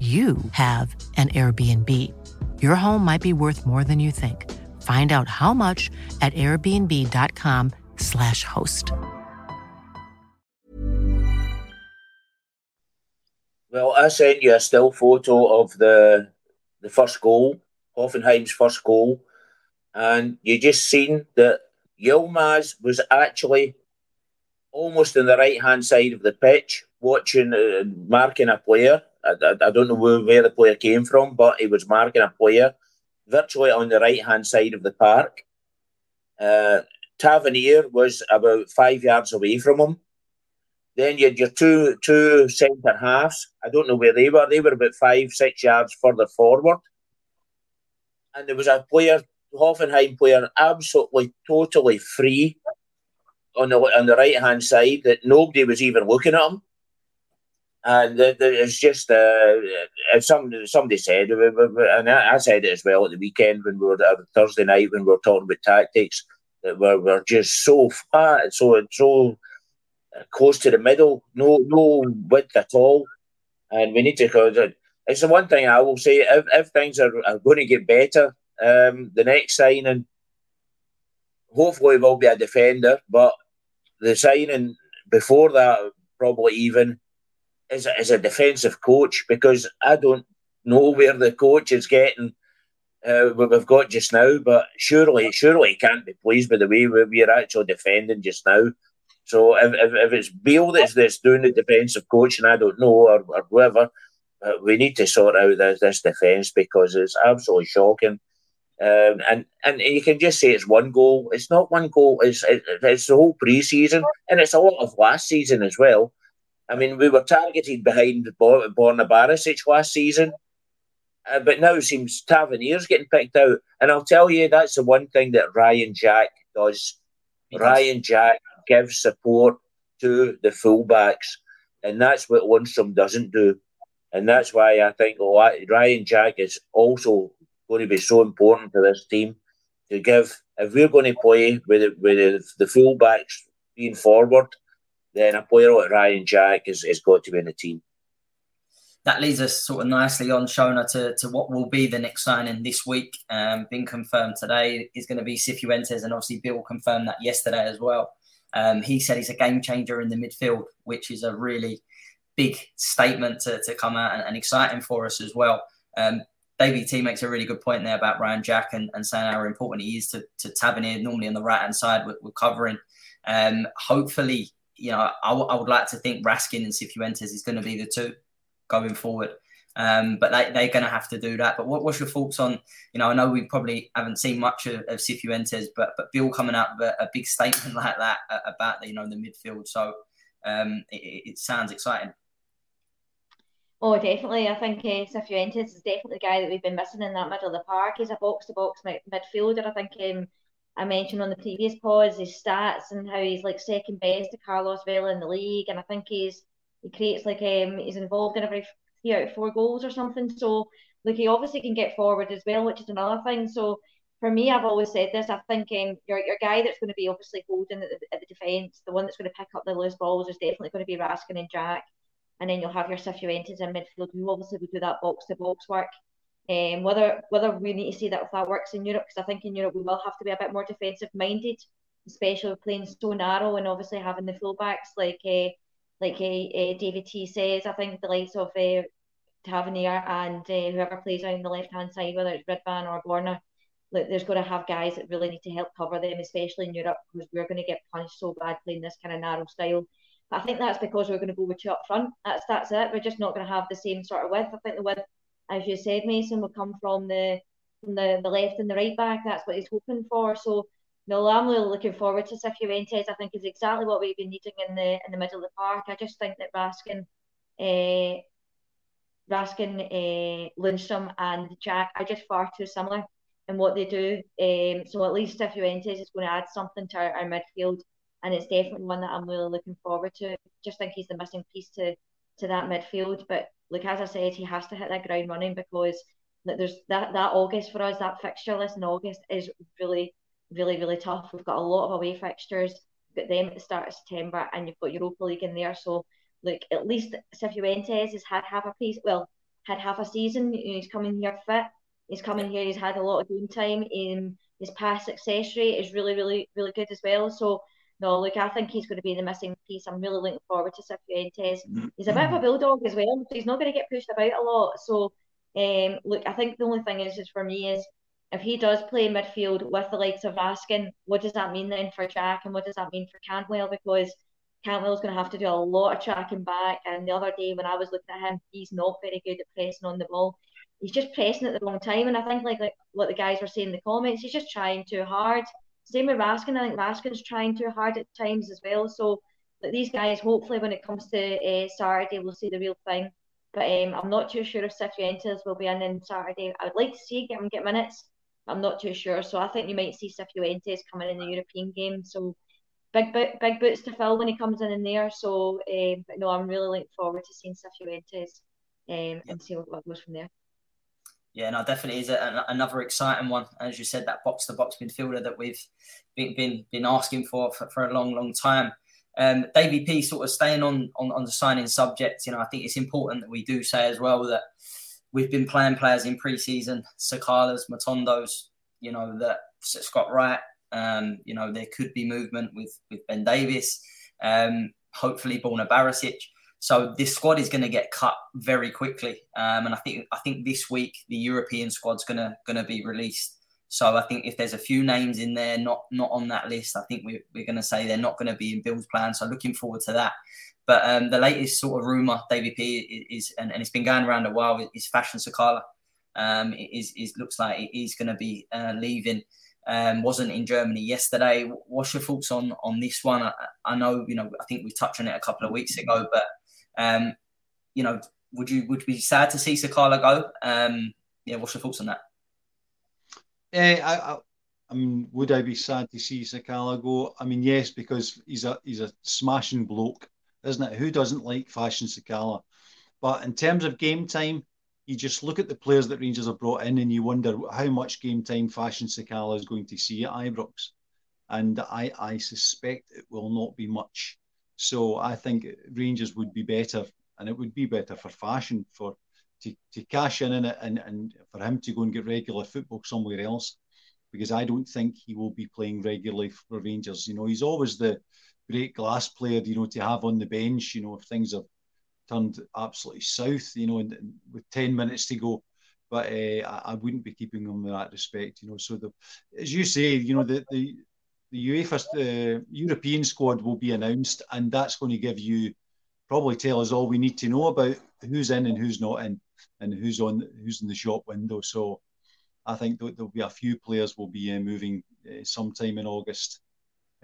you have an Airbnb. Your home might be worth more than you think. Find out how much at airbnb.com/slash host. Well, I sent you a still photo of the the first goal, Hoffenheim's first goal, and you just seen that Yilmaz was actually almost on the right hand side of the pitch, watching, uh, marking a player I, I, don't know where, where the player came from, but he was marking a player virtually on the right hand side of the park. Uh, Tavernier was about five yards away from him. Then you had your two two centre halves. I don't know where they were. They were about five, six yards further forward. And there was a player, Hoffenheim player, absolutely totally free on the on the right hand side that nobody was even looking at him and it's just uh, some somebody said, and I said it as well at the weekend when we were uh, Thursday night when we were talking about tactics that we're, we're just so fat, so so close to the middle, no no width at all, and we need to. It's the one thing I will say: if, if things are, are going to get better, um, the next signing hopefully will be a defender, but the signing before that probably even as a, as a defensive coach because I don't know where the coach is getting uh, what we've got just now. But surely, surely he can't be pleased with the way we're actually defending just now. So if, if, if it's Beale that's, that's doing the defensive coaching, I don't know, or, or whoever, uh, we need to sort out this, this defence because it's absolutely shocking. Um, and and you can just say it's one goal. It's not one goal. It's it's the whole pre-season, and it's a lot of last season as well. I mean, we were targeted behind Borna Barisic last season, uh, but now it seems Tavernier's getting picked out. And I'll tell you, that's the one thing that Ryan Jack does. Ryan Jack gives support to the fullbacks, and that's what Lundstram doesn't do. And that's why I think Ryan Jack is also going to be so important to this team to give. If we're going to play with with the fullbacks being forward, then a player like Ryan Jack has, has got to be in the team. That leads us sort of nicely on, Shona, to, to what will be the next signing this week. Um, being confirmed today is going to be Cifuentes, and obviously Bill confirmed that yesterday as well. Um, he said he's a game changer in the midfield, which is a really big statement to, to come out and, and exciting for us as well. Um, David T makes a really good point there about Ryan Jack and, and saying how important he is to, to Tavernier, normally on the right hand side we're covering. Um, hopefully, you know, I, w- I would like to think Raskin and Cifuentes is going to be the two going forward. Um, but they, they're going to have to do that. But what, what's your thoughts on, you know, I know we probably haven't seen much of, of Cifuentes, but but Bill coming out with a, a big statement like that about, you know, the midfield. So um, it, it, sounds exciting. Oh, definitely. I think uh, Cifuentes is definitely the guy that we've been missing in that middle of the park. He's a box-to-box midfielder. I think um, I mentioned on the previous pause his stats and how he's like second best to Carlos Vela in the league, and I think he's he creates like um he's involved in every three out of four goals or something. So like he obviously can get forward as well, which is another thing. So for me, I've always said this. I think um, your your guy that's going to be obviously holding at the, the defence, the one that's going to pick up the loose balls, is definitely going to be Raskin and Jack, and then you'll have your Cifuentes in midfield who obviously will do that box to box work. Um, whether whether we need to see that if that works in Europe, because I think in Europe we will have to be a bit more defensive minded, especially playing so narrow and obviously having the fullbacks like uh, like uh, David T says. I think the likes of uh, Tavernier and uh, whoever plays on the left hand side, whether it's Ridvan or Borna, like there's going to have guys that really need to help cover them, especially in Europe, because we're going to get punished so bad playing this kind of narrow style. But I think that's because we're going to go with two up front. That's that's it. We're just not going to have the same sort of width. I think the width as you said, Mason will come from the from the, the left and the right back. That's what he's hoping for. So no, I'm really looking forward to Cifuentes. I think is exactly what we've been needing in the in the middle of the park. I just think that Raskin, uh, Raskin, uh, Lundstram, and Jack are just far too similar in what they do. Um, so at least Cifuentes is going to add something to our, our midfield, and it's definitely one that I'm really looking forward to. Just think he's the missing piece to to that midfield, but like as I said, he has to hit that ground running because that there's that that August for us, that fixture list in August is really, really, really tough. We've got a lot of away fixtures. Got them at the start of September, and you've got Europa League in there. So, like at least Cifuentes has had half a piece. Well, had half a season. He's coming here fit. He's coming here. He's had a lot of game time. In his past success rate is really, really, really good as well. So no, look, I think he's going to be the missing piece. I'm really looking forward to Cifuentes. Mm-hmm. He's a bit of a bulldog as well, so he's not going to get pushed about a lot. So, um, look, I think the only thing is, is for me is if he does play midfield with the likes of Raskin, what does that mean then for Jack and what does that mean for Cantwell? Because Cantwell's going to have to do a lot of tracking back. And the other day when I was looking at him, he's not very good at pressing on the ball. He's just pressing at the wrong time. And I think like, like what the guys were saying in the comments, he's just trying too hard. Same with Raskin. I think Raskin's trying too hard at times as well. So these guys, hopefully, when it comes to uh, Saturday, we'll see the real thing. But um, I'm not too sure if Cifuentes will be in on Saturday. I would like to see him get minutes. I'm not too sure. So I think you might see Cifuentes coming in the European game. So big big boots to fill when he comes in in there. So um, but no, I'm really looking forward to seeing Cifuentes um, and see what, what goes from there yeah, no, definitely is a, another exciting one. As you said, that box to box midfielder that we've been been, been asking for, for, for a long, long time. Um, Davy P sort of staying on, on on the signing subject. You know, I think it's important that we do say as well that we've been playing players in pre-season, Sakalas, Matondos. You know that Scott Wright. Um, you know there could be movement with with Ben Davies. Um, hopefully, Borna Barisic. So this squad is going to get cut very quickly, um, and I think I think this week the European squad's going to going to be released. So I think if there's a few names in there not not on that list, I think we're, we're going to say they're not going to be in Bill's plan. So looking forward to that. But um, the latest sort of rumor, David P, is, and, and it's been going around a while, is Fashion Sakala. Um, is, is looks like he's going to be uh, leaving. Um, wasn't in Germany yesterday. What's your thoughts on on this one? I, I, know you know I think we touched on it a couple of weeks ago, but um, you know, would you would be sad to see Sakala go? Um, yeah, what's your thoughts on that? Uh, I, I, I mean, would I be sad to see Sakala go? I mean, yes, because he's a he's a smashing bloke, isn't it? Who doesn't like Fashion Sakala? But in terms of game time, you just look at the players that Rangers have brought in, and you wonder how much game time Fashion Sakala is going to see at Ibrox, and I I suspect it will not be much. So I think Rangers would be better, and it would be better for fashion for to, to cash in in it and, and for him to go and get regular football somewhere else, because I don't think he will be playing regularly for Rangers. You know, he's always the great glass player, you know, to have on the bench. You know, if things have turned absolutely south, you know, and, and with ten minutes to go. But uh, I, I, wouldn't be keeping him in that respect, you know. So the, as you say, you know, the the the UEFA uh, European squad will be announced, and that's going to give you probably tell us all we need to know about who's in and who's not in, and who's on who's in the shop window. So I think there'll be a few players will be uh, moving uh, sometime in August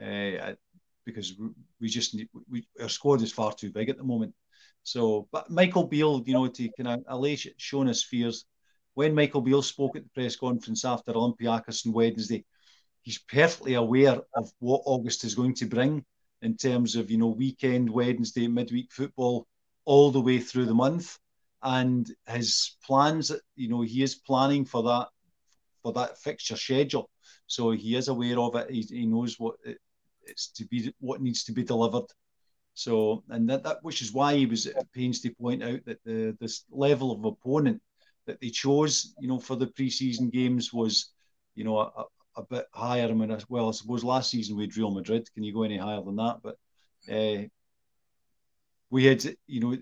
uh, because we just need, we, our squad is far too big at the moment. So, but Michael Beale, you know, to kind of allay Shona's fears, when Michael Beale spoke at the press conference after Olympiacos on Wednesday, he's perfectly aware of what August is going to bring in terms of you know weekend, Wednesday, midweek football, all the way through the month, and his plans. You know, he is planning for that for that fixture schedule, so he is aware of it. He, he knows what it, it's to be, what needs to be delivered. So, and that, that which is why he was at pains to point out that the this level of opponent that they chose, you know, for the preseason games was, you know, a, a bit higher. I mean, well, I suppose last season we had Real Madrid. Can you go any higher than that? But uh, we had, you know,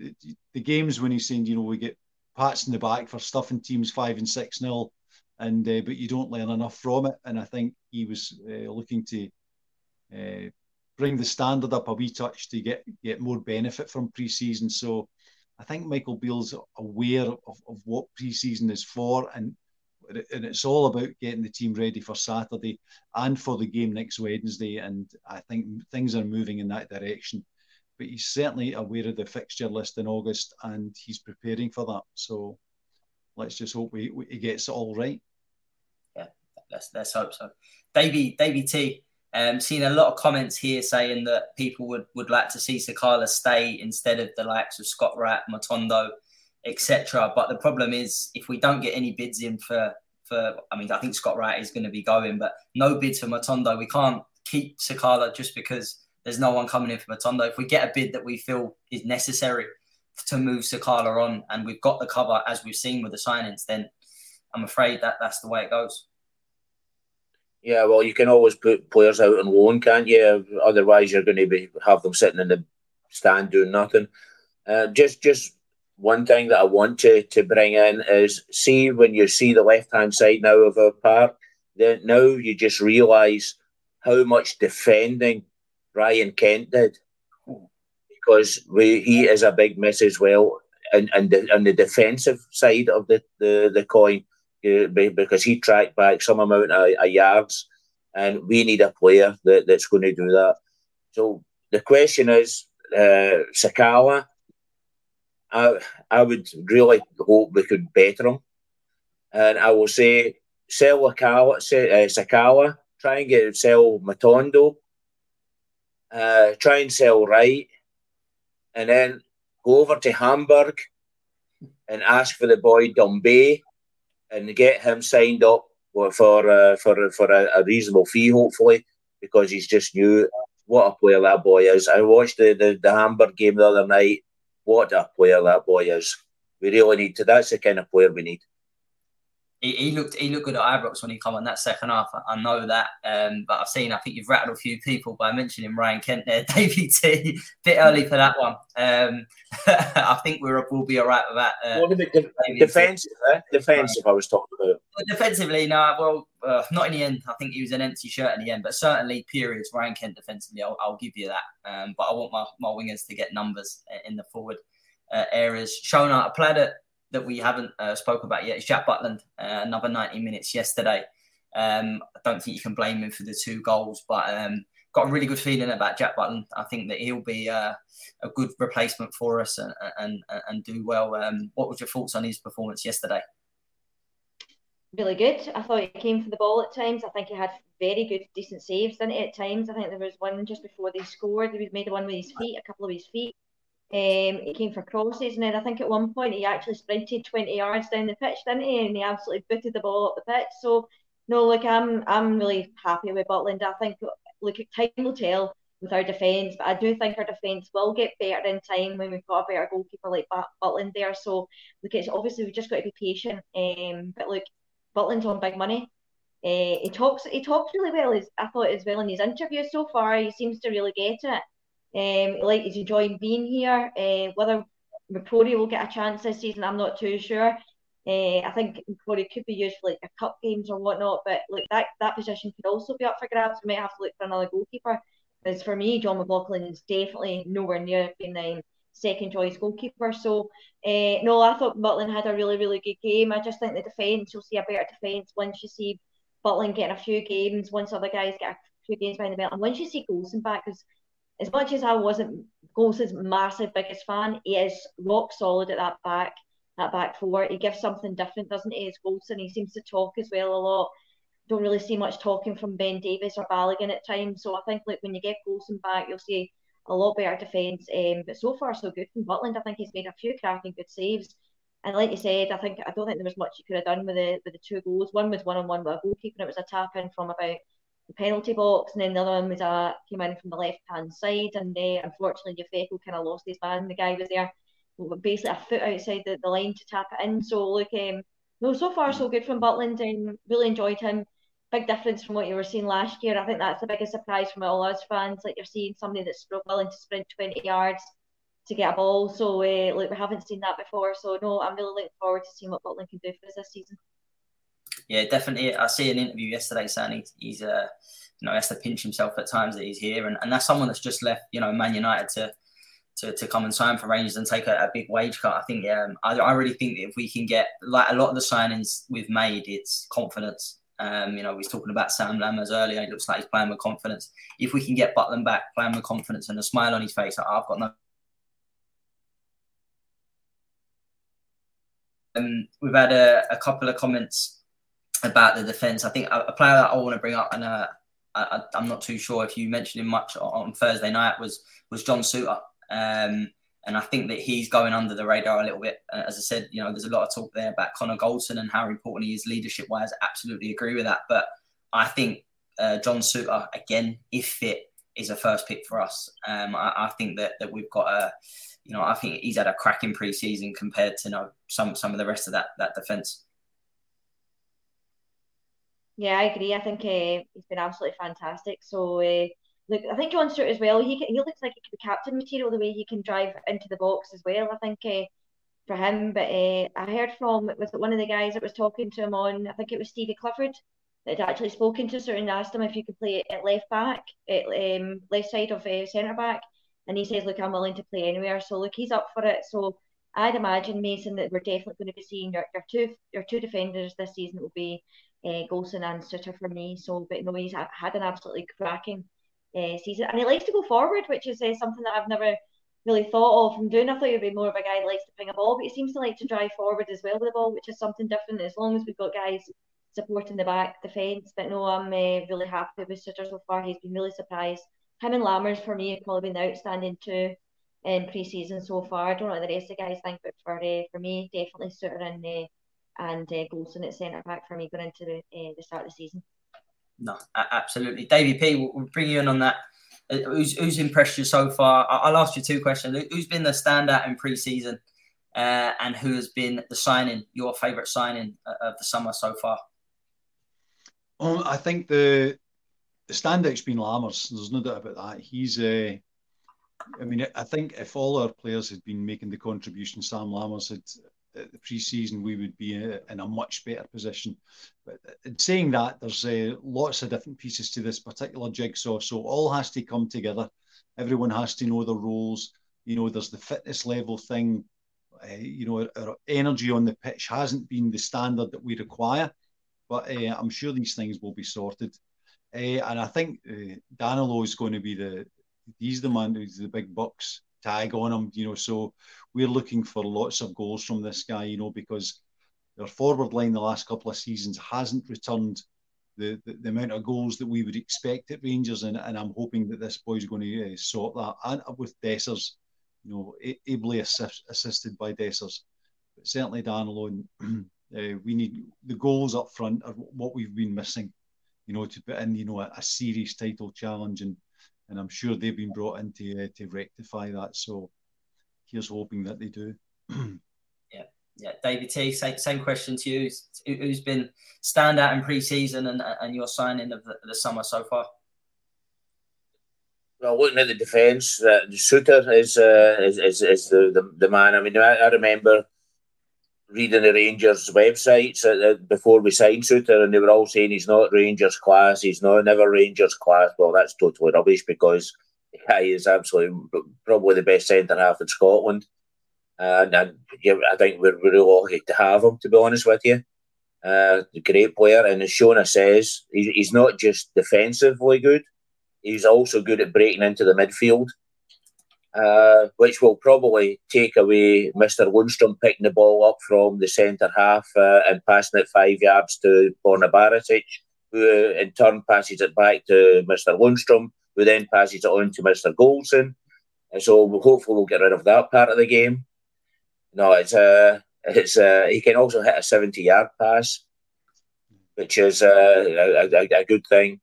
the, games when he's saying, you know, we get pats in the back for stuffing teams five and six nil, and uh, but you don't learn enough from it. And I think he was uh, looking to uh, bring the standard up a wee touch to get get more benefit from pre-season. So I think Michael Beale's aware of, of what pre-season is for, and and it's all about getting the team ready for Saturday and for the game next Wednesday. And I think things are moving in that direction. But he's certainly aware of the fixture list in August, and he's preparing for that. So let's just hope we, we, he gets it all right. Yeah, let's let's hope so. Davey, Davey T, um, seeing a lot of comments here saying that people would, would like to see Sakala stay instead of the likes of Scott Wright, Matondo, etc. But the problem is if we don't get any bids in for for I mean I think Scott Wright is going to be going, but no bids for Matondo. We can't keep Sakala just because there's no one coming in for Matondo. If we get a bid that we feel is necessary to move Sakala on, and we've got the cover as we've seen with the signings, then I'm afraid that that's the way it goes. Yeah, well, you can always put players out on loan, can't you? Otherwise, you're going to be have them sitting in the stand doing nothing. Uh, just, just one thing that I want to to bring in is see when you see the left hand side now of our park, then now you just realise how much defending Ryan Kent did because we, he is a big miss as well, and and the, on the defensive side of the the, the coin because he tracked back some amount of, of yards, and we need a player that, that's going to do that. So the question is, uh, Sakala. I I would really hope we could better him, and I will say sell Sakala, uh, Sakala try and get sell Matondo, uh, try and sell Wright, and then go over to Hamburg and ask for the boy Doumbé and get him signed up for uh, for for a, a, reasonable fee, hopefully, because he's just new. What a player that boy is! I watched the, the, the Hamburg game the other night. What a player that boy is! We really need to. That's the kind of player we need he, he, looked he looked good at Ibrox when he come on that second half. I, I know that, um, but I've seen. I think you've rattled a few people by mentioning Ryan Kent there, Davey T. Bit early for that one. Um, I think we're we'll be all right with that. Uh, de- defensive? Eh? Defensive, I was talking about. Defensively, no. Well, uh, not in the end. I think he was an empty shirt in the end, but certainly periods. Ryan Kent defensively, I'll, I'll give you that. Um, but I want my, my wingers to get numbers in the forward uh, areas. Shona, I played it that we haven't uh, spoke about yet is Jack Butland. Uh, another 90 minutes yesterday. Um, I don't think you can blame him for the two goals, but um, got a really good feeling about Jack Butland. I think that he'll be uh, a good replacement for us and and, and do well. Um, what was your thoughts on his performance yesterday? Really good. I thought he came for the ball at times. I think he had very good, decent saves in it at times. I think there was one just before they scored. He made one with his feet, a couple of his feet. Um, he came for crosses, and then I think at one point he actually sprinted 20 yards down the pitch, didn't he? And he absolutely booted the ball up the pitch. So, no, look, I'm I'm really happy with Butland. I think, look, time will tell with our defence, but I do think our defence will get better in time when we've got a better goalkeeper like Butland there. So, look, it's obviously we've just got to be patient. Um, but look, Butland's on big money. Uh, he talks he talks really well. As I thought as well in his interview so far. He seems to really get it. Um, like he's enjoying being here. Uh, whether McCrorie will get a chance this season, I'm not too sure. Uh, I think McCrorie could be used for like a cup games or whatnot, but like that that position could also be up for grabs. We might have to look for another goalkeeper. Because for me, John McLaughlin is definitely nowhere near being the second choice goalkeeper. So uh, no, I thought Butland had a really really good game. I just think the defence, you'll see a better defence once you see Butland getting a few games, once other guys get a few games behind the belt, and once you see Goldson back, because as much as I wasn't Goldson's massive biggest fan, he is rock solid at that back, that back four. He gives something different, doesn't he? As Golson, he seems to talk as well a lot. don't really see much talking from Ben Davies or Balligan at times. So I think like when you get Goldson back, you'll see a lot better defence. Um, but so far so good from Butland. I think he's made a few cracking good saves. And like you said, I think I don't think there was much you could have done with the with the two goals. One was one on one with a goalkeeper, it was a tap in from about the penalty box, and then the other one was a came in from the left hand side, and uh, unfortunately Yfeko kind of lost his man. The guy was there, basically a foot outside the, the line to tap it in. So look, um, no, so far so good from Butland, and really enjoyed him. Big difference from what you were seeing last year. I think that's the biggest surprise from all us fans. Like you're seeing somebody that's willing to sprint 20 yards to get a ball. So uh, like we haven't seen that before. So no, I'm really looking forward to seeing what Butland can do for us this season. Yeah, definitely. I see an interview yesterday saying he's, he's uh, you know, has to pinch himself at times that he's here, and, and that's someone that's just left, you know, Man United to to, to come and sign for Rangers and take a, a big wage cut. I think um, I, I really think that if we can get like a lot of the signings we've made, it's confidence. Um, you know, we was talking about Sam Lammers earlier. It looks like he's playing with confidence. If we can get Butland back playing with confidence and a smile on his face, I've got no Um, we've had a, a, couple of comments about the defence. I think a, player that I want to bring up, and uh, I, am not too sure if you mentioned him much on, Thursday night, was was John Souttar. Um, and I think that he's going under the radar a little bit. Uh, as I said, you know, there's a lot of talk there about Connor Goldson and how important he is leadership wise. Absolutely agree with that. But I think uh, John Souttar, again, if fit, is a first pick for us. Um, I, I, think that, that we've got a you know, I think he's had a cracking preseason compared to you know, some some of the rest of that that defense. Yeah, I agree. I think uh, he's been absolutely fantastic. So, uh, look, I think John Souttar as well. He he looks like he could be captain material the way he can drive into the box as well. I think uh, for him. But I heard from was it one of the guys that was talking to him on. I think it was Stevie Clifford that had actually spoken to Stewart and asked him if he could play at left back, at um, left side of centre back and he says, "Look, I'm willing to play anywhere." So look, he's up for it. So I'd imagine Mason that we're definitely going to be seeing your, your two your two defenders this season will be uh, Goldson and Souttar for me. So, but no, he's had an absolutely cracking uh, season, and he likes to go forward, which is uh, something that I've never really thought of him doing. I thought he'd be more of a guy that likes to bring a ball, but he seems to like to drive forward as well with the ball, which is something different. As long as we've got guys supporting the back defence, but no, I'm uh, really happy with Souttar so far. He's been really surprised him and Lammers for me have probably been the outstanding too in pre-season so far. I don't know what the rest of the guys think, but for uh, for me, definitely Souttar and uh, and uh, Goldson at centre back for me going into the uh, the start of the season. No, absolutely, Davy P. We'll, we'll bring you in on that. Uh, who's, who's impressed you so far? I'll ask you two questions. Who's been the standout in pre-season, uh, and who has been the signing, your favourite signing uh, of the summer so far? Um, I think the the standout's been Lammers. There's no doubt about that. He's, uh, I mean, I think if all our players had been making the contribution Sam Lammers had at the pre-season, we would be in a much better position. But in saying that, there's uh, lots of different pieces to this particular jigsaw, so all has to come together. Everyone has to know their roles. You know, there's the fitness level thing. Uh, you know, our, our, energy on the pitch hasn't been the standard that we require, but uh, I'm sure these things will be sorted. Uh, and I think uh, Danilo is going to be the he's the man who's the big bucks tag on him, you know. So we're looking for lots of goals from this guy, you know, because their forward line the last couple of seasons hasn't returned the, the, the amount of goals that we would expect at Rangers, and, and I'm hoping that this boy's going to uh, sort that. And with Dessers, you know, ably assist, assisted by Dessers, but certainly Danilo. Uh, we need the goals up front are what we've been missing you know, to put in, you know, a, a serious title challenge, and and I'm sure they've been brought in to uh, to rectify that. So here's hoping that they do. yeah, yeah, David T. Same, same question to you. Who's been standout in pre-season and and your signing of the, the summer so far? Well, looking at the defence, uh, Souttar is, uh, is, is is the, the, the man. I mean, I, I remember reading the Rangers websites uh, before we signed Souttar, and they were all saying he's not Rangers class, he's not never Rangers class. Well, that's totally rubbish because he is absolutely probably the best centre half in Scotland. And, and yeah, I think we're really lucky to have him, to be honest with you. Uh, great player, and as Shona says, he's not just defensively good, he's also good at breaking into the midfield uh, which will probably take away Mr. Lundstram picking the ball up from the centre half uh, and passing it five yards to Borna Barisic. who in turn passes it back to Mr. Lundstram, who then passes it on to Mr. Goldson. And so hopefully we'll get rid of that part of the game. No, it's uh, it's uh, he can also hit a 70 yard pass, which is uh, a, a, a good thing.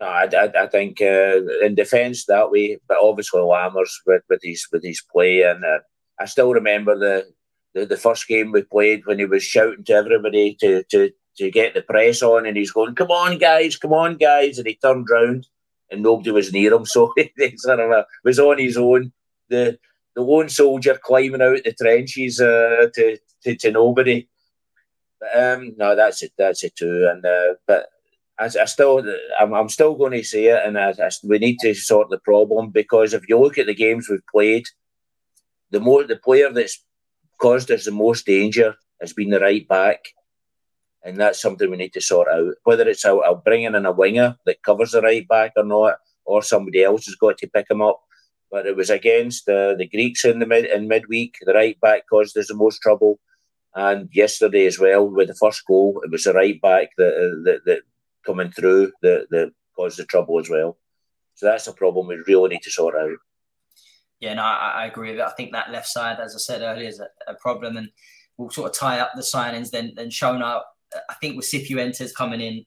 I, I, I think uh, in defence that way, but obviously Lammers with, with his with his play, and uh, I still remember the, the, the first game we played when he was shouting to everybody to to to get the press on, and he's going, "Come on, guys, come on, guys!" And he turned round, and nobody was near him, so he sort of uh, was on his own. The the lone soldier climbing out the trenches uh, to, to to nobody. But, um, no, that's it. That's it too. And uh, but I, I still, I'm, I'm, still going to say it, and I, I, we need to sort the problem because if you look at the games we've played, the more the player that's caused us the most danger has been the right back, and that's something we need to sort out. Whether it's I'll, in a winger that covers the right back or not, or somebody else has got to pick him up. But it was against uh, the Greeks in the mid in midweek. The right back caused us the most trouble, and yesterday as well with the first goal, it was the right back that that, that coming through that, that caused the trouble as well. So that's a problem we really need to sort out. Yeah, no, I, I agree with it. I think that left side, as I said earlier, is a, a problem, and we'll sort of tie up the signings. Then, then shown up. I think with Cifuentes coming in,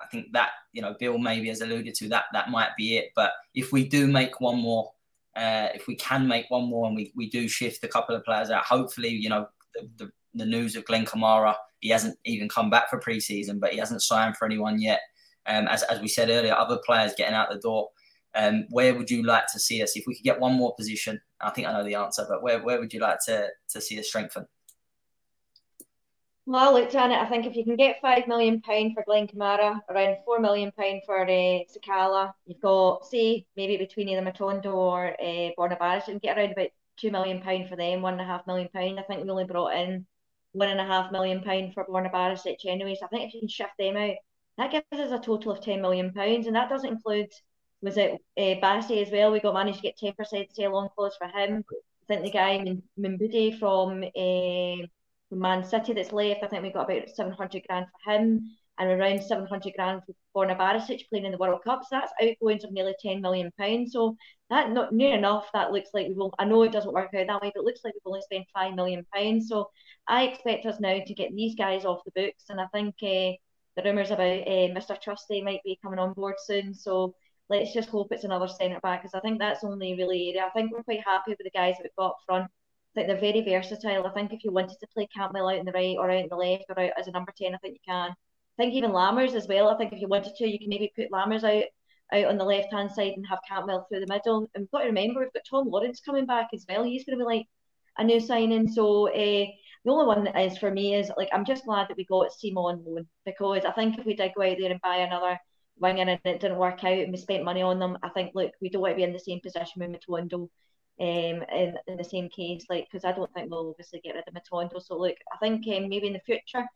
I think that you know Bill maybe has alluded to that that might be it. But if we do make one more, uh, if we can make one more, and we, we do shift a couple of players out, hopefully you know the, the, the news of Glenn Kamara he hasn't even come back for preseason, but he hasn't signed for anyone yet. Um, as, as we said earlier, other players getting out the door. Um, where would you like to see us if we could get one more position? I think I know the answer, but where, where would you like to, to see us strengthen? Well, I looked at it. I think if you can get five million pound for Glenn Kamara, around four million pound for uh, Sakala, you've got say maybe between either Matondo or uh, Borna Barisic, and get around about two million pound for them, one and a half million pound. I think we only brought in one and a half million pound for Borna Barisic anyway. So I think if you can shift them out, that gives us a total of ten million pounds, and that doesn't include was it uh, Bassey as well. We got managed to get ten percent sale on clothes for him. I think the guy Mbude from uh, Man City that's left. I think we got about seven hundred grand for him, and around seven hundred grand for Borna Barisic playing in the World Cup. So that's outgoings of nearly ten million pounds. So that not near enough. That looks like we will. I know it doesn't work out that way, but it looks like we've only spent five million pounds. So I expect us now to get these guys off the books, and I think uh, the rumours about uh, Mr. Trusty might be coming on board soon. So let's just hope it's another centre back because I think that's only really area. I think we're quite happy with the guys that we've got up front. I think they're very versatile. I think if you wanted to play Campbell out in the right or out in the left or out as a number 10, I think you can. Think even Lammers as well. I think if you wanted to, you can maybe put Lammers out out on the left hand side and have Cantwell through the middle. And we've got to remember we've got Tom Lawrence coming back as well. He's going to be like a new signing. So uh, the only one that is for me is like I'm just glad that we got Sima on loan because I think if we did go out there and buy another winger and it didn't work out and we spent money on them, I think look we don't want to be in the same position with Matondo. Um, in, in the same case, like because I don't think we'll obviously get rid of Matondo. So look, I think um, maybe in the future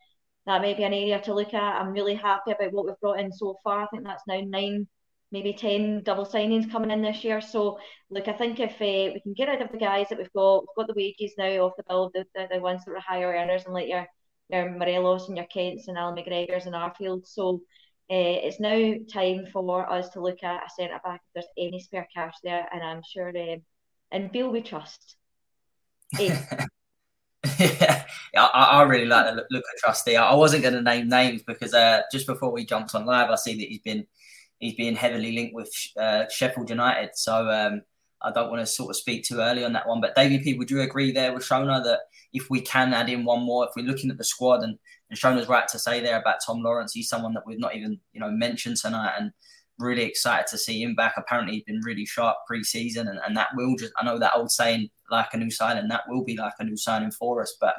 that may be an area to look at. I'm really happy about what we've brought in so far. I think that's now nine maybe 10 double signings coming in this year. So, look, I think if uh, we can get rid of the guys that we've got, we've got the wages now off the bill, the, the, the ones that are higher earners, and like your, your Morelos and your Kents and Alan McGregors and Arfield. So, uh, it's now time for us to look at a centre back if there's any spare cash there, and I'm sure, um, and Bill we trust. yeah, I, I, really like the look at Trusty. I wasn't going to name names because uh, just before we jumped on live, I see that he's been he's being heavily linked with uh, Sheffield United. So um, I don't want to sort of speak too early on that one. But David, P, would you agree there with Shona that if we can add in one more, if we're looking at the squad and, and Shona's right to say there about Tom Lawrence, he's someone that we've not even you know mentioned tonight and really excited to see him back. Apparently, he's been really sharp pre-season, and, and that will just I know that old saying like a new signing, that will be like a new signing for us. But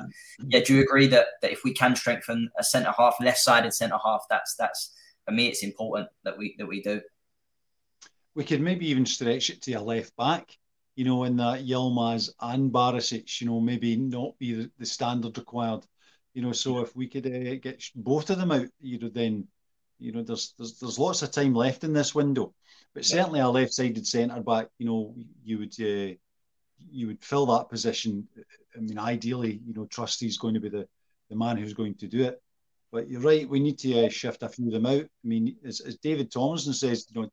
yeah, do you agree that, that if we can strengthen a centre half, left-sided centre half, that's that's for me, it's important that we that we do. We could maybe even stretch it to a left back, you know, in that Yilmaz and Barisic, you know, maybe not be the, the standard required, you know. So if we could uh, get both of them out, you know, then you know, there's there's there's lots of time left in this window, but certainly a left-sided centre back, you know, you would uh, you would fill that position. I mean, ideally, you know, Trusty is going to be the the man who's going to do it. But you're right, we need to uh, shift a few of them out. I mean, as, as David Thompson says, you know,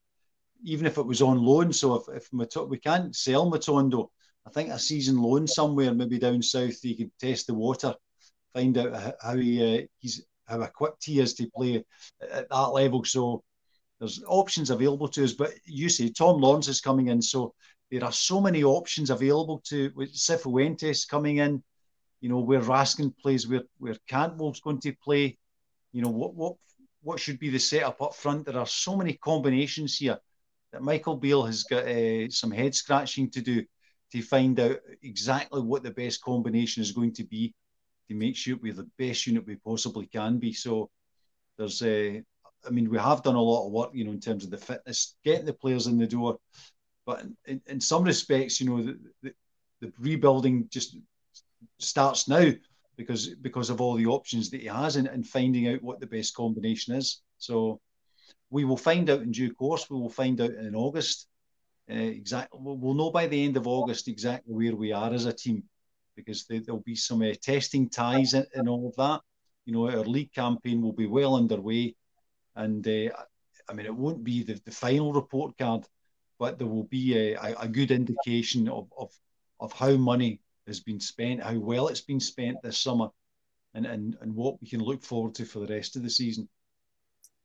even if it was on loan, so if, if Mato- we can't sell Matondo, I think a season loan somewhere, maybe down south, he could test the water, find out how he uh, he's how equipped he is to play at that level. So there's options available to us. But you say Tom Lawrence is coming in, so there are so many options available to with Cifuentes coming in. You know where Raskin plays, where where Cantwell's going to play. You know what what what should be the setup up front. There are so many combinations here that Michael Beale has got uh, some head scratching to do to find out exactly what the best combination is going to be to make sure we're the best unit we possibly can be. So there's a, uh, I mean, we have done a lot of work, you know, in terms of the fitness, getting the players in the door. But in, in some respects, you know, the, the, the rebuilding just starts now because because of all the options that he has and, and finding out what the best combination is. So we will find out in due course. We will find out in August. Uh, exactly, we'll know by the end of August exactly where we are as a team because there, will be some uh, testing ties and, in, all of that. You know, our league campaign will be well underway, and uh, I mean, it won't be the, the final report card, but there will be a, a good indication of, of of how money has been spent, how well it's been spent this summer, and and, and what we can look forward to for the rest of the season.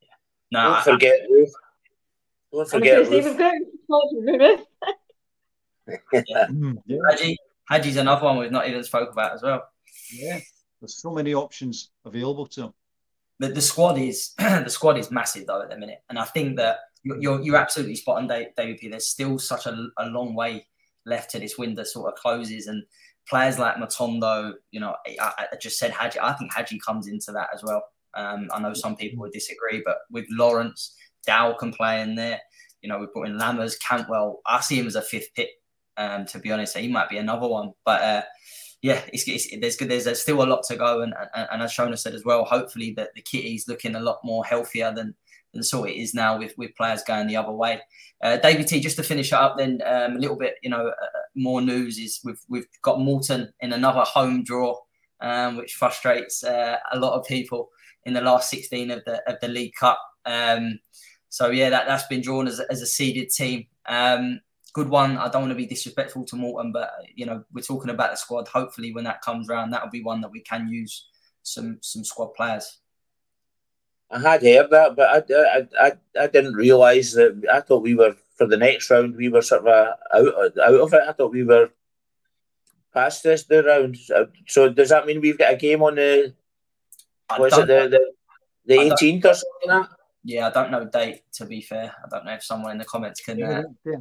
Yeah. No, don't forget Roofe. Don't forget Roofe. Roofe. yeah. Mm, yeah. Another one we've not even spoke about as well. Yeah, there's so many options available to him. The, the squad is the squad is massive though at the minute, and I think that you're you're absolutely spot on, David. There's still such a, a long way left to this window sort of closes, and players like Matondo, you know, I, I just said Hagi. I think Hagi comes into that as well. Um, I know some people would disagree, but with Lawrence, Dow can play in there. You know, we put in Lammers, Cantwell. I see him as a fifth pick um, to be honest, he might be another one. But uh, yeah, it's, it's, there's there's there's still a lot to go, and and, and as Shona said as well, hopefully that the kitty's looking a lot more healthier than than sort it is now with with players going the other way. Uh, David T, just to finish up, then um, a little bit, you know, uh, more news is we've we've got Morton in another home draw, um, which frustrates uh, a lot of people in the last 16 of the of the League Cup. Um, so yeah, that that's been drawn as, as a seeded team. Um, good one. I don't want to be disrespectful to Morton, but you know we're talking about the squad. Hopefully, when that comes around, that'll be one that we can use some some squad players. I had heard that, but I, I, I, I didn't realise that. I thought we were for the next round. We were sort of uh, out out of it. I thought we were past this the round. So does that mean we've got a game on the? Was it the the, the 18th or something like that? yeah, I don't know date. To be fair, I don't know if someone in the comments can. Uh, yeah,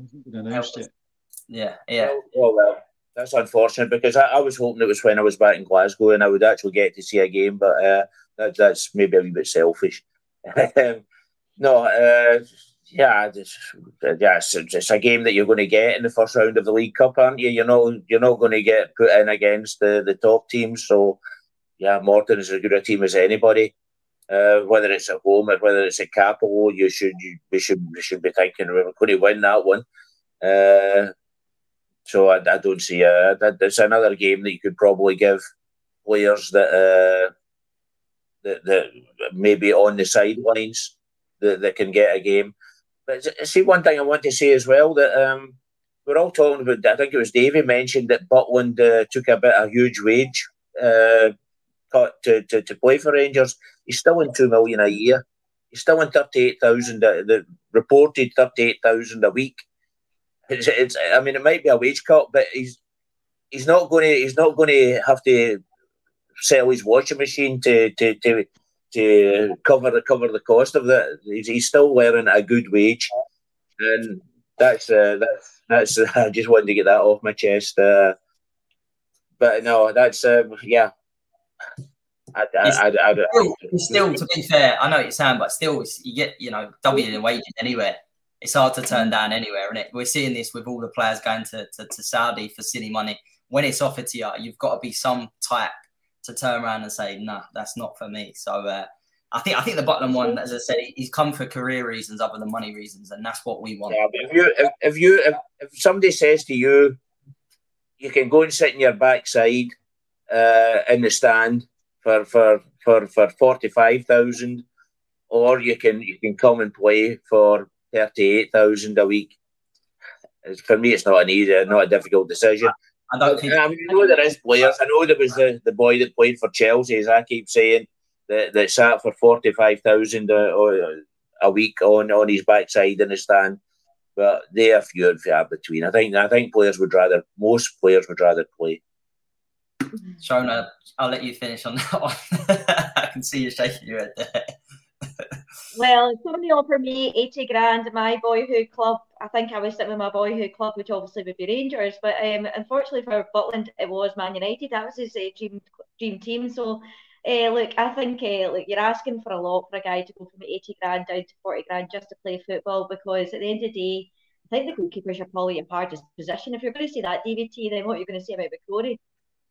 yeah, yeah. Oh, well, that's unfortunate because I, I, was hoping it was when I was back in Glasgow and I would actually get to see a game, but uh, that, that's maybe a wee bit selfish. Um, no, uh, yeah, it's, yeah, it's, it's, a game that you're going to get in the first round of the League Cup, aren't you? You're not you're not going to get put in against the, the top teams. So, yeah, Morton is as good a team as anybody uh, whether it's at home or whether it's at Cappielow, you should you, we should we should be thinking we're going to win that one. Uh, so I, I, don't see uh, that. It's another game that you could probably give players that uh, that, that maybe on the sidelines that, that can get a game. But see, one thing I want to say as well that um, we're all talking about. I think it was Davey mentioned that Butland uh, took a bit of huge wage uh, cut to, to, to play for Rangers. He's still in two million a year. He's still in thirty eight thousand. The reported thirty eight thousand a week. It's, it's. I mean, it might be a wage cut, but he's he's not going to. He's not going to have to sell his washing machine to to to, to cover the cover the cost of that. He's, he's still wearing a good wage, and that's uh, that's that's. Uh, I just wanted to get that off my chest. Uh, but no, that's um, yeah. I, I, I, still, still, to be fair, I know what you're saying, but still, you get you know doubling the wages anywhere. It's hard to turn down anywhere, it? We're seeing this with all the players going to, to, to Saudi for silly money. When it's offered to you, you've got to be some type to turn around and say, "No, nah, that's not for me." So uh, I think I think the Butland one, as I said, he's come for career reasons other than money reasons, and that's what we want. Yeah, if you if, if you if, if somebody says to you, you can go and sit in your backside uh, in the stand for for for for forty five thousand, or you can you can come and play for thirty eight thousand a week. For me, it's not an easy, not a difficult decision. I don't think. I mean, you know there is players. I know there was the, the boy that played for Chelsea, as I keep saying, that, that sat for forty five thousand uh, a, a week on on his backside in the stand. But they are few and far between. I think I think players would rather most players would rather play. Shona, I'll let you finish on that one. I can see you shaking your head there. Well, somebody offered me 80 grand my boyhood club, I think I was stick with my boyhood club, which obviously would be Rangers. But um, unfortunately for Butland, it was Man United. That was his uh, dream dream team. So, uh, look, I think uh, look, you're asking for a lot for a guy to go from 80 grand down to 40 grand just to play football because at the end of the day, I think the goalkeepers are probably in hardest position. If you're going to see that DVT, then what you're going to say about McCrorie?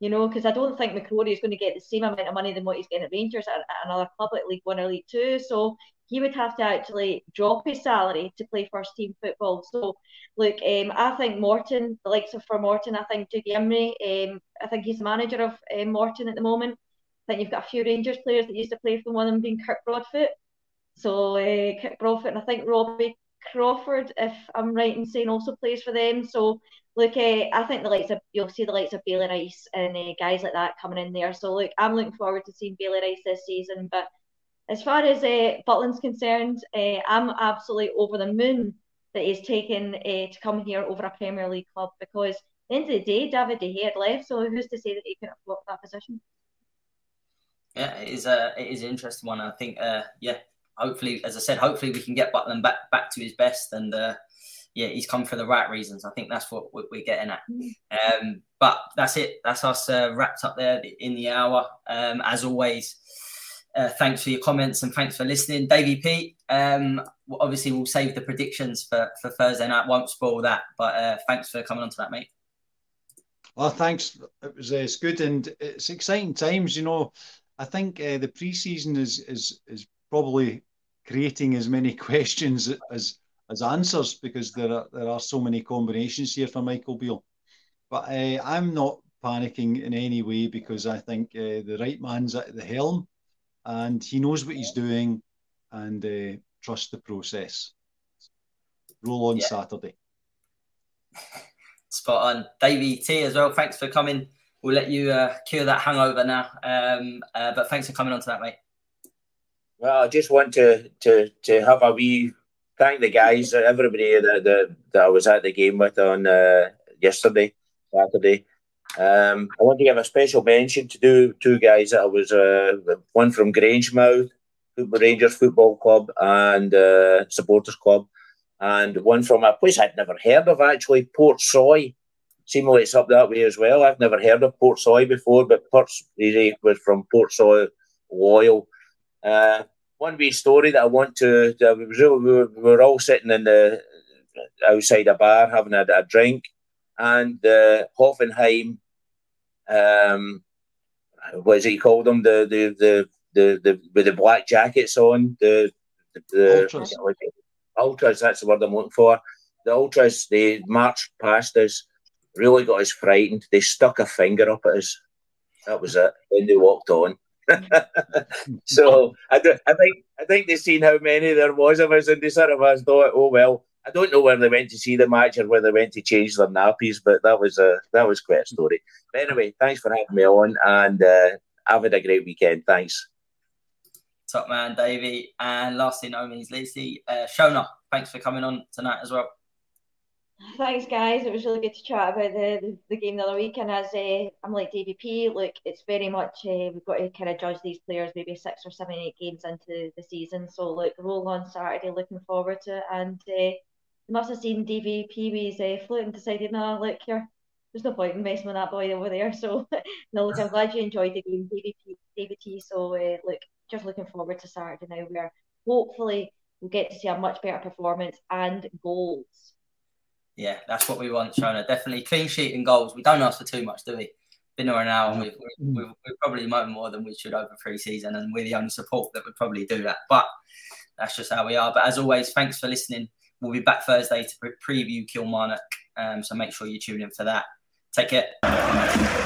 You know, because I don't think McCrorie is going to get the same amount of money than what he's getting at Rangers at, at another club like League One or League Two. So he would have to actually drop his salary to play first team football. So look, um, I think Morton, the likes of for Morton, I think Dougie Imrie, um, I think he's the manager of um, Morton at the moment. I think you've got a few Rangers players that used to play for them, one of them being Kirk Broadfoot. So uh, Kirk Broadfoot, and I think Robbie Crawford, if I'm right in saying, also plays for them. So look, uh, I think the likes of you'll see the likes of Bailey Rice and uh, guys like that coming in there. So look, I'm looking forward to seeing Bailey Rice this season. But as far as uh, Butland's concerned, uh, I'm absolutely over the moon that he's taken uh, to come here over a Premier League club because at the end of the day, David De Gea had left, so who's to say that he couldn't have that position? Yeah, it is a it is an interesting one. I think, uh, yeah, hopefully, as I said, hopefully we can get Butland back back to his best and. Yeah, he's come for the right reasons. I think that's what we're getting at. Um, but that's it. That's us uh, wrapped up there in the hour. Um, as always, uh, thanks for your comments and thanks for listening. Davey Pete. um, obviously, we'll save the predictions for, for Thursday night. Won't spoil that. But uh, thanks for coming on to that, mate. Well, thanks. It was uh, it's good and it's exciting times. You know, I think uh, the preseason is is is probably creating as many questions as as answers because there are there are so many combinations here for Michael Beale. But uh, I'm not panicking in any way because I think uh, the right man's at the helm, and he knows what he's doing, and uh, trust the process. Roll on yeah. Saturday. Spot on, Davey T as well. Thanks for coming. We'll let you uh, cure that hangover now. Um, uh, but thanks for coming on to that, mate. Well, I just want to to to have a wee thank the guys, everybody that, that, that I was at the game with on uh, yesterday, Saturday. Um, I want to give a special mention to do two guys that I was uh, one from Grangemouth Rangers Football Club and uh, Supporters Club, and one from a place I'd never heard of actually, Port Portsoy. Seemingly it's up that way as well. I've never heard of Port Portsoy before, but Ports was from Portsoy Loyal. Uh, one wee story that I want to. we, were, we were all sitting in the outside a bar having a, a drink, and uh, Hoffenheim, um, what is it you call them? The the the the, the with the black jackets on the the, ultras. ultras. That's the word I'm looking for. The ultras they marched past us, really got us frightened. They stuck a finger up at us. That was it. Then they walked on. so I, do, I think I think they've seen how many there was of us, and they sort of us thought, oh well. I don't know where they went to see the match or where they went to change their nappies, but that was a that was quite a story. But anyway, thanks for having me on, and uh, have had a great weekend. Thanks. Top man, Davey, and lastly, no means Lacey, uh, Shona. Thanks for coming on tonight as well. Thanks, guys. It was really good to chat about the, the, the game the other week. And as uh, I'm like DVP, look, it's very much uh, we've got to kind of judge these players maybe six or seven, eight games into the season. So, look, roll on Saturday, looking forward to it. And uh, you must have seen DVP was uh, floating, decided, no, look, here, there's no point in messing with that boy over there. So, no, look, I'm glad you enjoyed the game, DVP, DVT. So, uh, look, just looking forward to Saturday now, where hopefully we'll get to see a much better performance and goals yeah, that's what we want, Shona. Definitely clean sheet and goals. We don't ask for too much, do we? Been over an hour, and we've, we've, we've, probably moaned more than we should over pre-season, and we're the only support that would probably do that. But that's just how we are. But as always, thanks for listening. We'll be back Thursday to pre- preview Kilmarnock, um, so make sure you tune in for that. Take care.